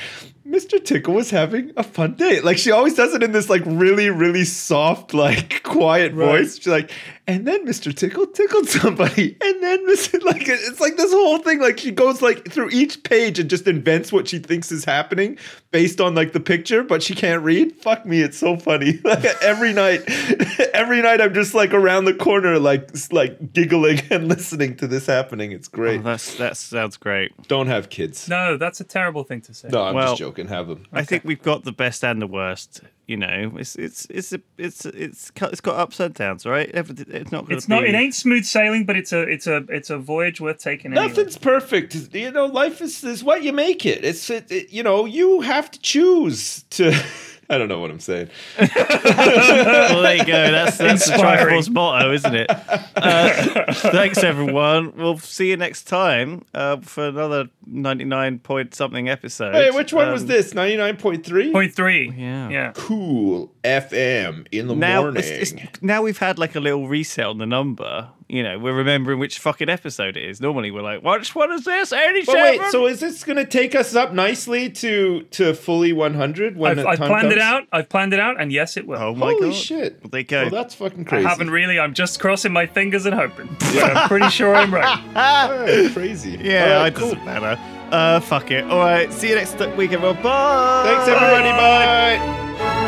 Mr. Tickle was having a fun day. Like she always does it in this like really, really soft, like quiet
Right.
voice. She's like, and then Mr. Tickle tickled somebody, and then Mr. Like it's like this whole thing. Like she goes like through each page and just invents what she thinks is happening based on like the picture, but she can't read. Fuck me, it's so funny. Like every night, every night I'm just like around the corner, like like giggling and listening to this happening. It's oh, great.
Oh, that's that sounds great.
Don't have kids.
no, that's a terrible thing to say.
No, I'm
Well-
just joking. Have them.
I think we've got the best and the worst. You know, it's it's it's a, it's it's got- it's got ups and downs, right? It's not.
It's not.
Be,
It ain't smooth sailing, but it's a. It's a. It's a voyage worth taking. Anyway.
Nothing's perfect. You know, life is, is what you make it. It's it, it- you know, you have to choose to I don't know what I'm saying.
well, there you go. That's that's the Triforce motto, isn't it? Uh, thanks, everyone. We'll see you next time uh, for another ninety-nine point something episode.
Hey, which one was
Um,
this? 99.3?
Point three.
Yeah.
Yeah.
Cool FM in the
Now,
morning.
it's, it's, now we've had like a little reset on the number. You know, we're remembering which fucking episode it is. Normally, we're like, "Which one is this?"
but
Eighty-seven.
wait, so is this going to take us up nicely to to fully 100 when
I've,
the
I've
time
planned it out. I've planned it out, and yes, it will.
oh my
Holy
god!
shit!
Well, there go.
Oh, that's fucking crazy.
I
crazy.
haven't really. I'm just crossing my fingers and hoping. But I'm pretty sure I'm right.
Alright, crazy.
yeah,
Alright,
it
cool.
doesn't matter. Uh, fuck it. All right, see you next week, everyone. Bye.
Thanks, everybody. Bye.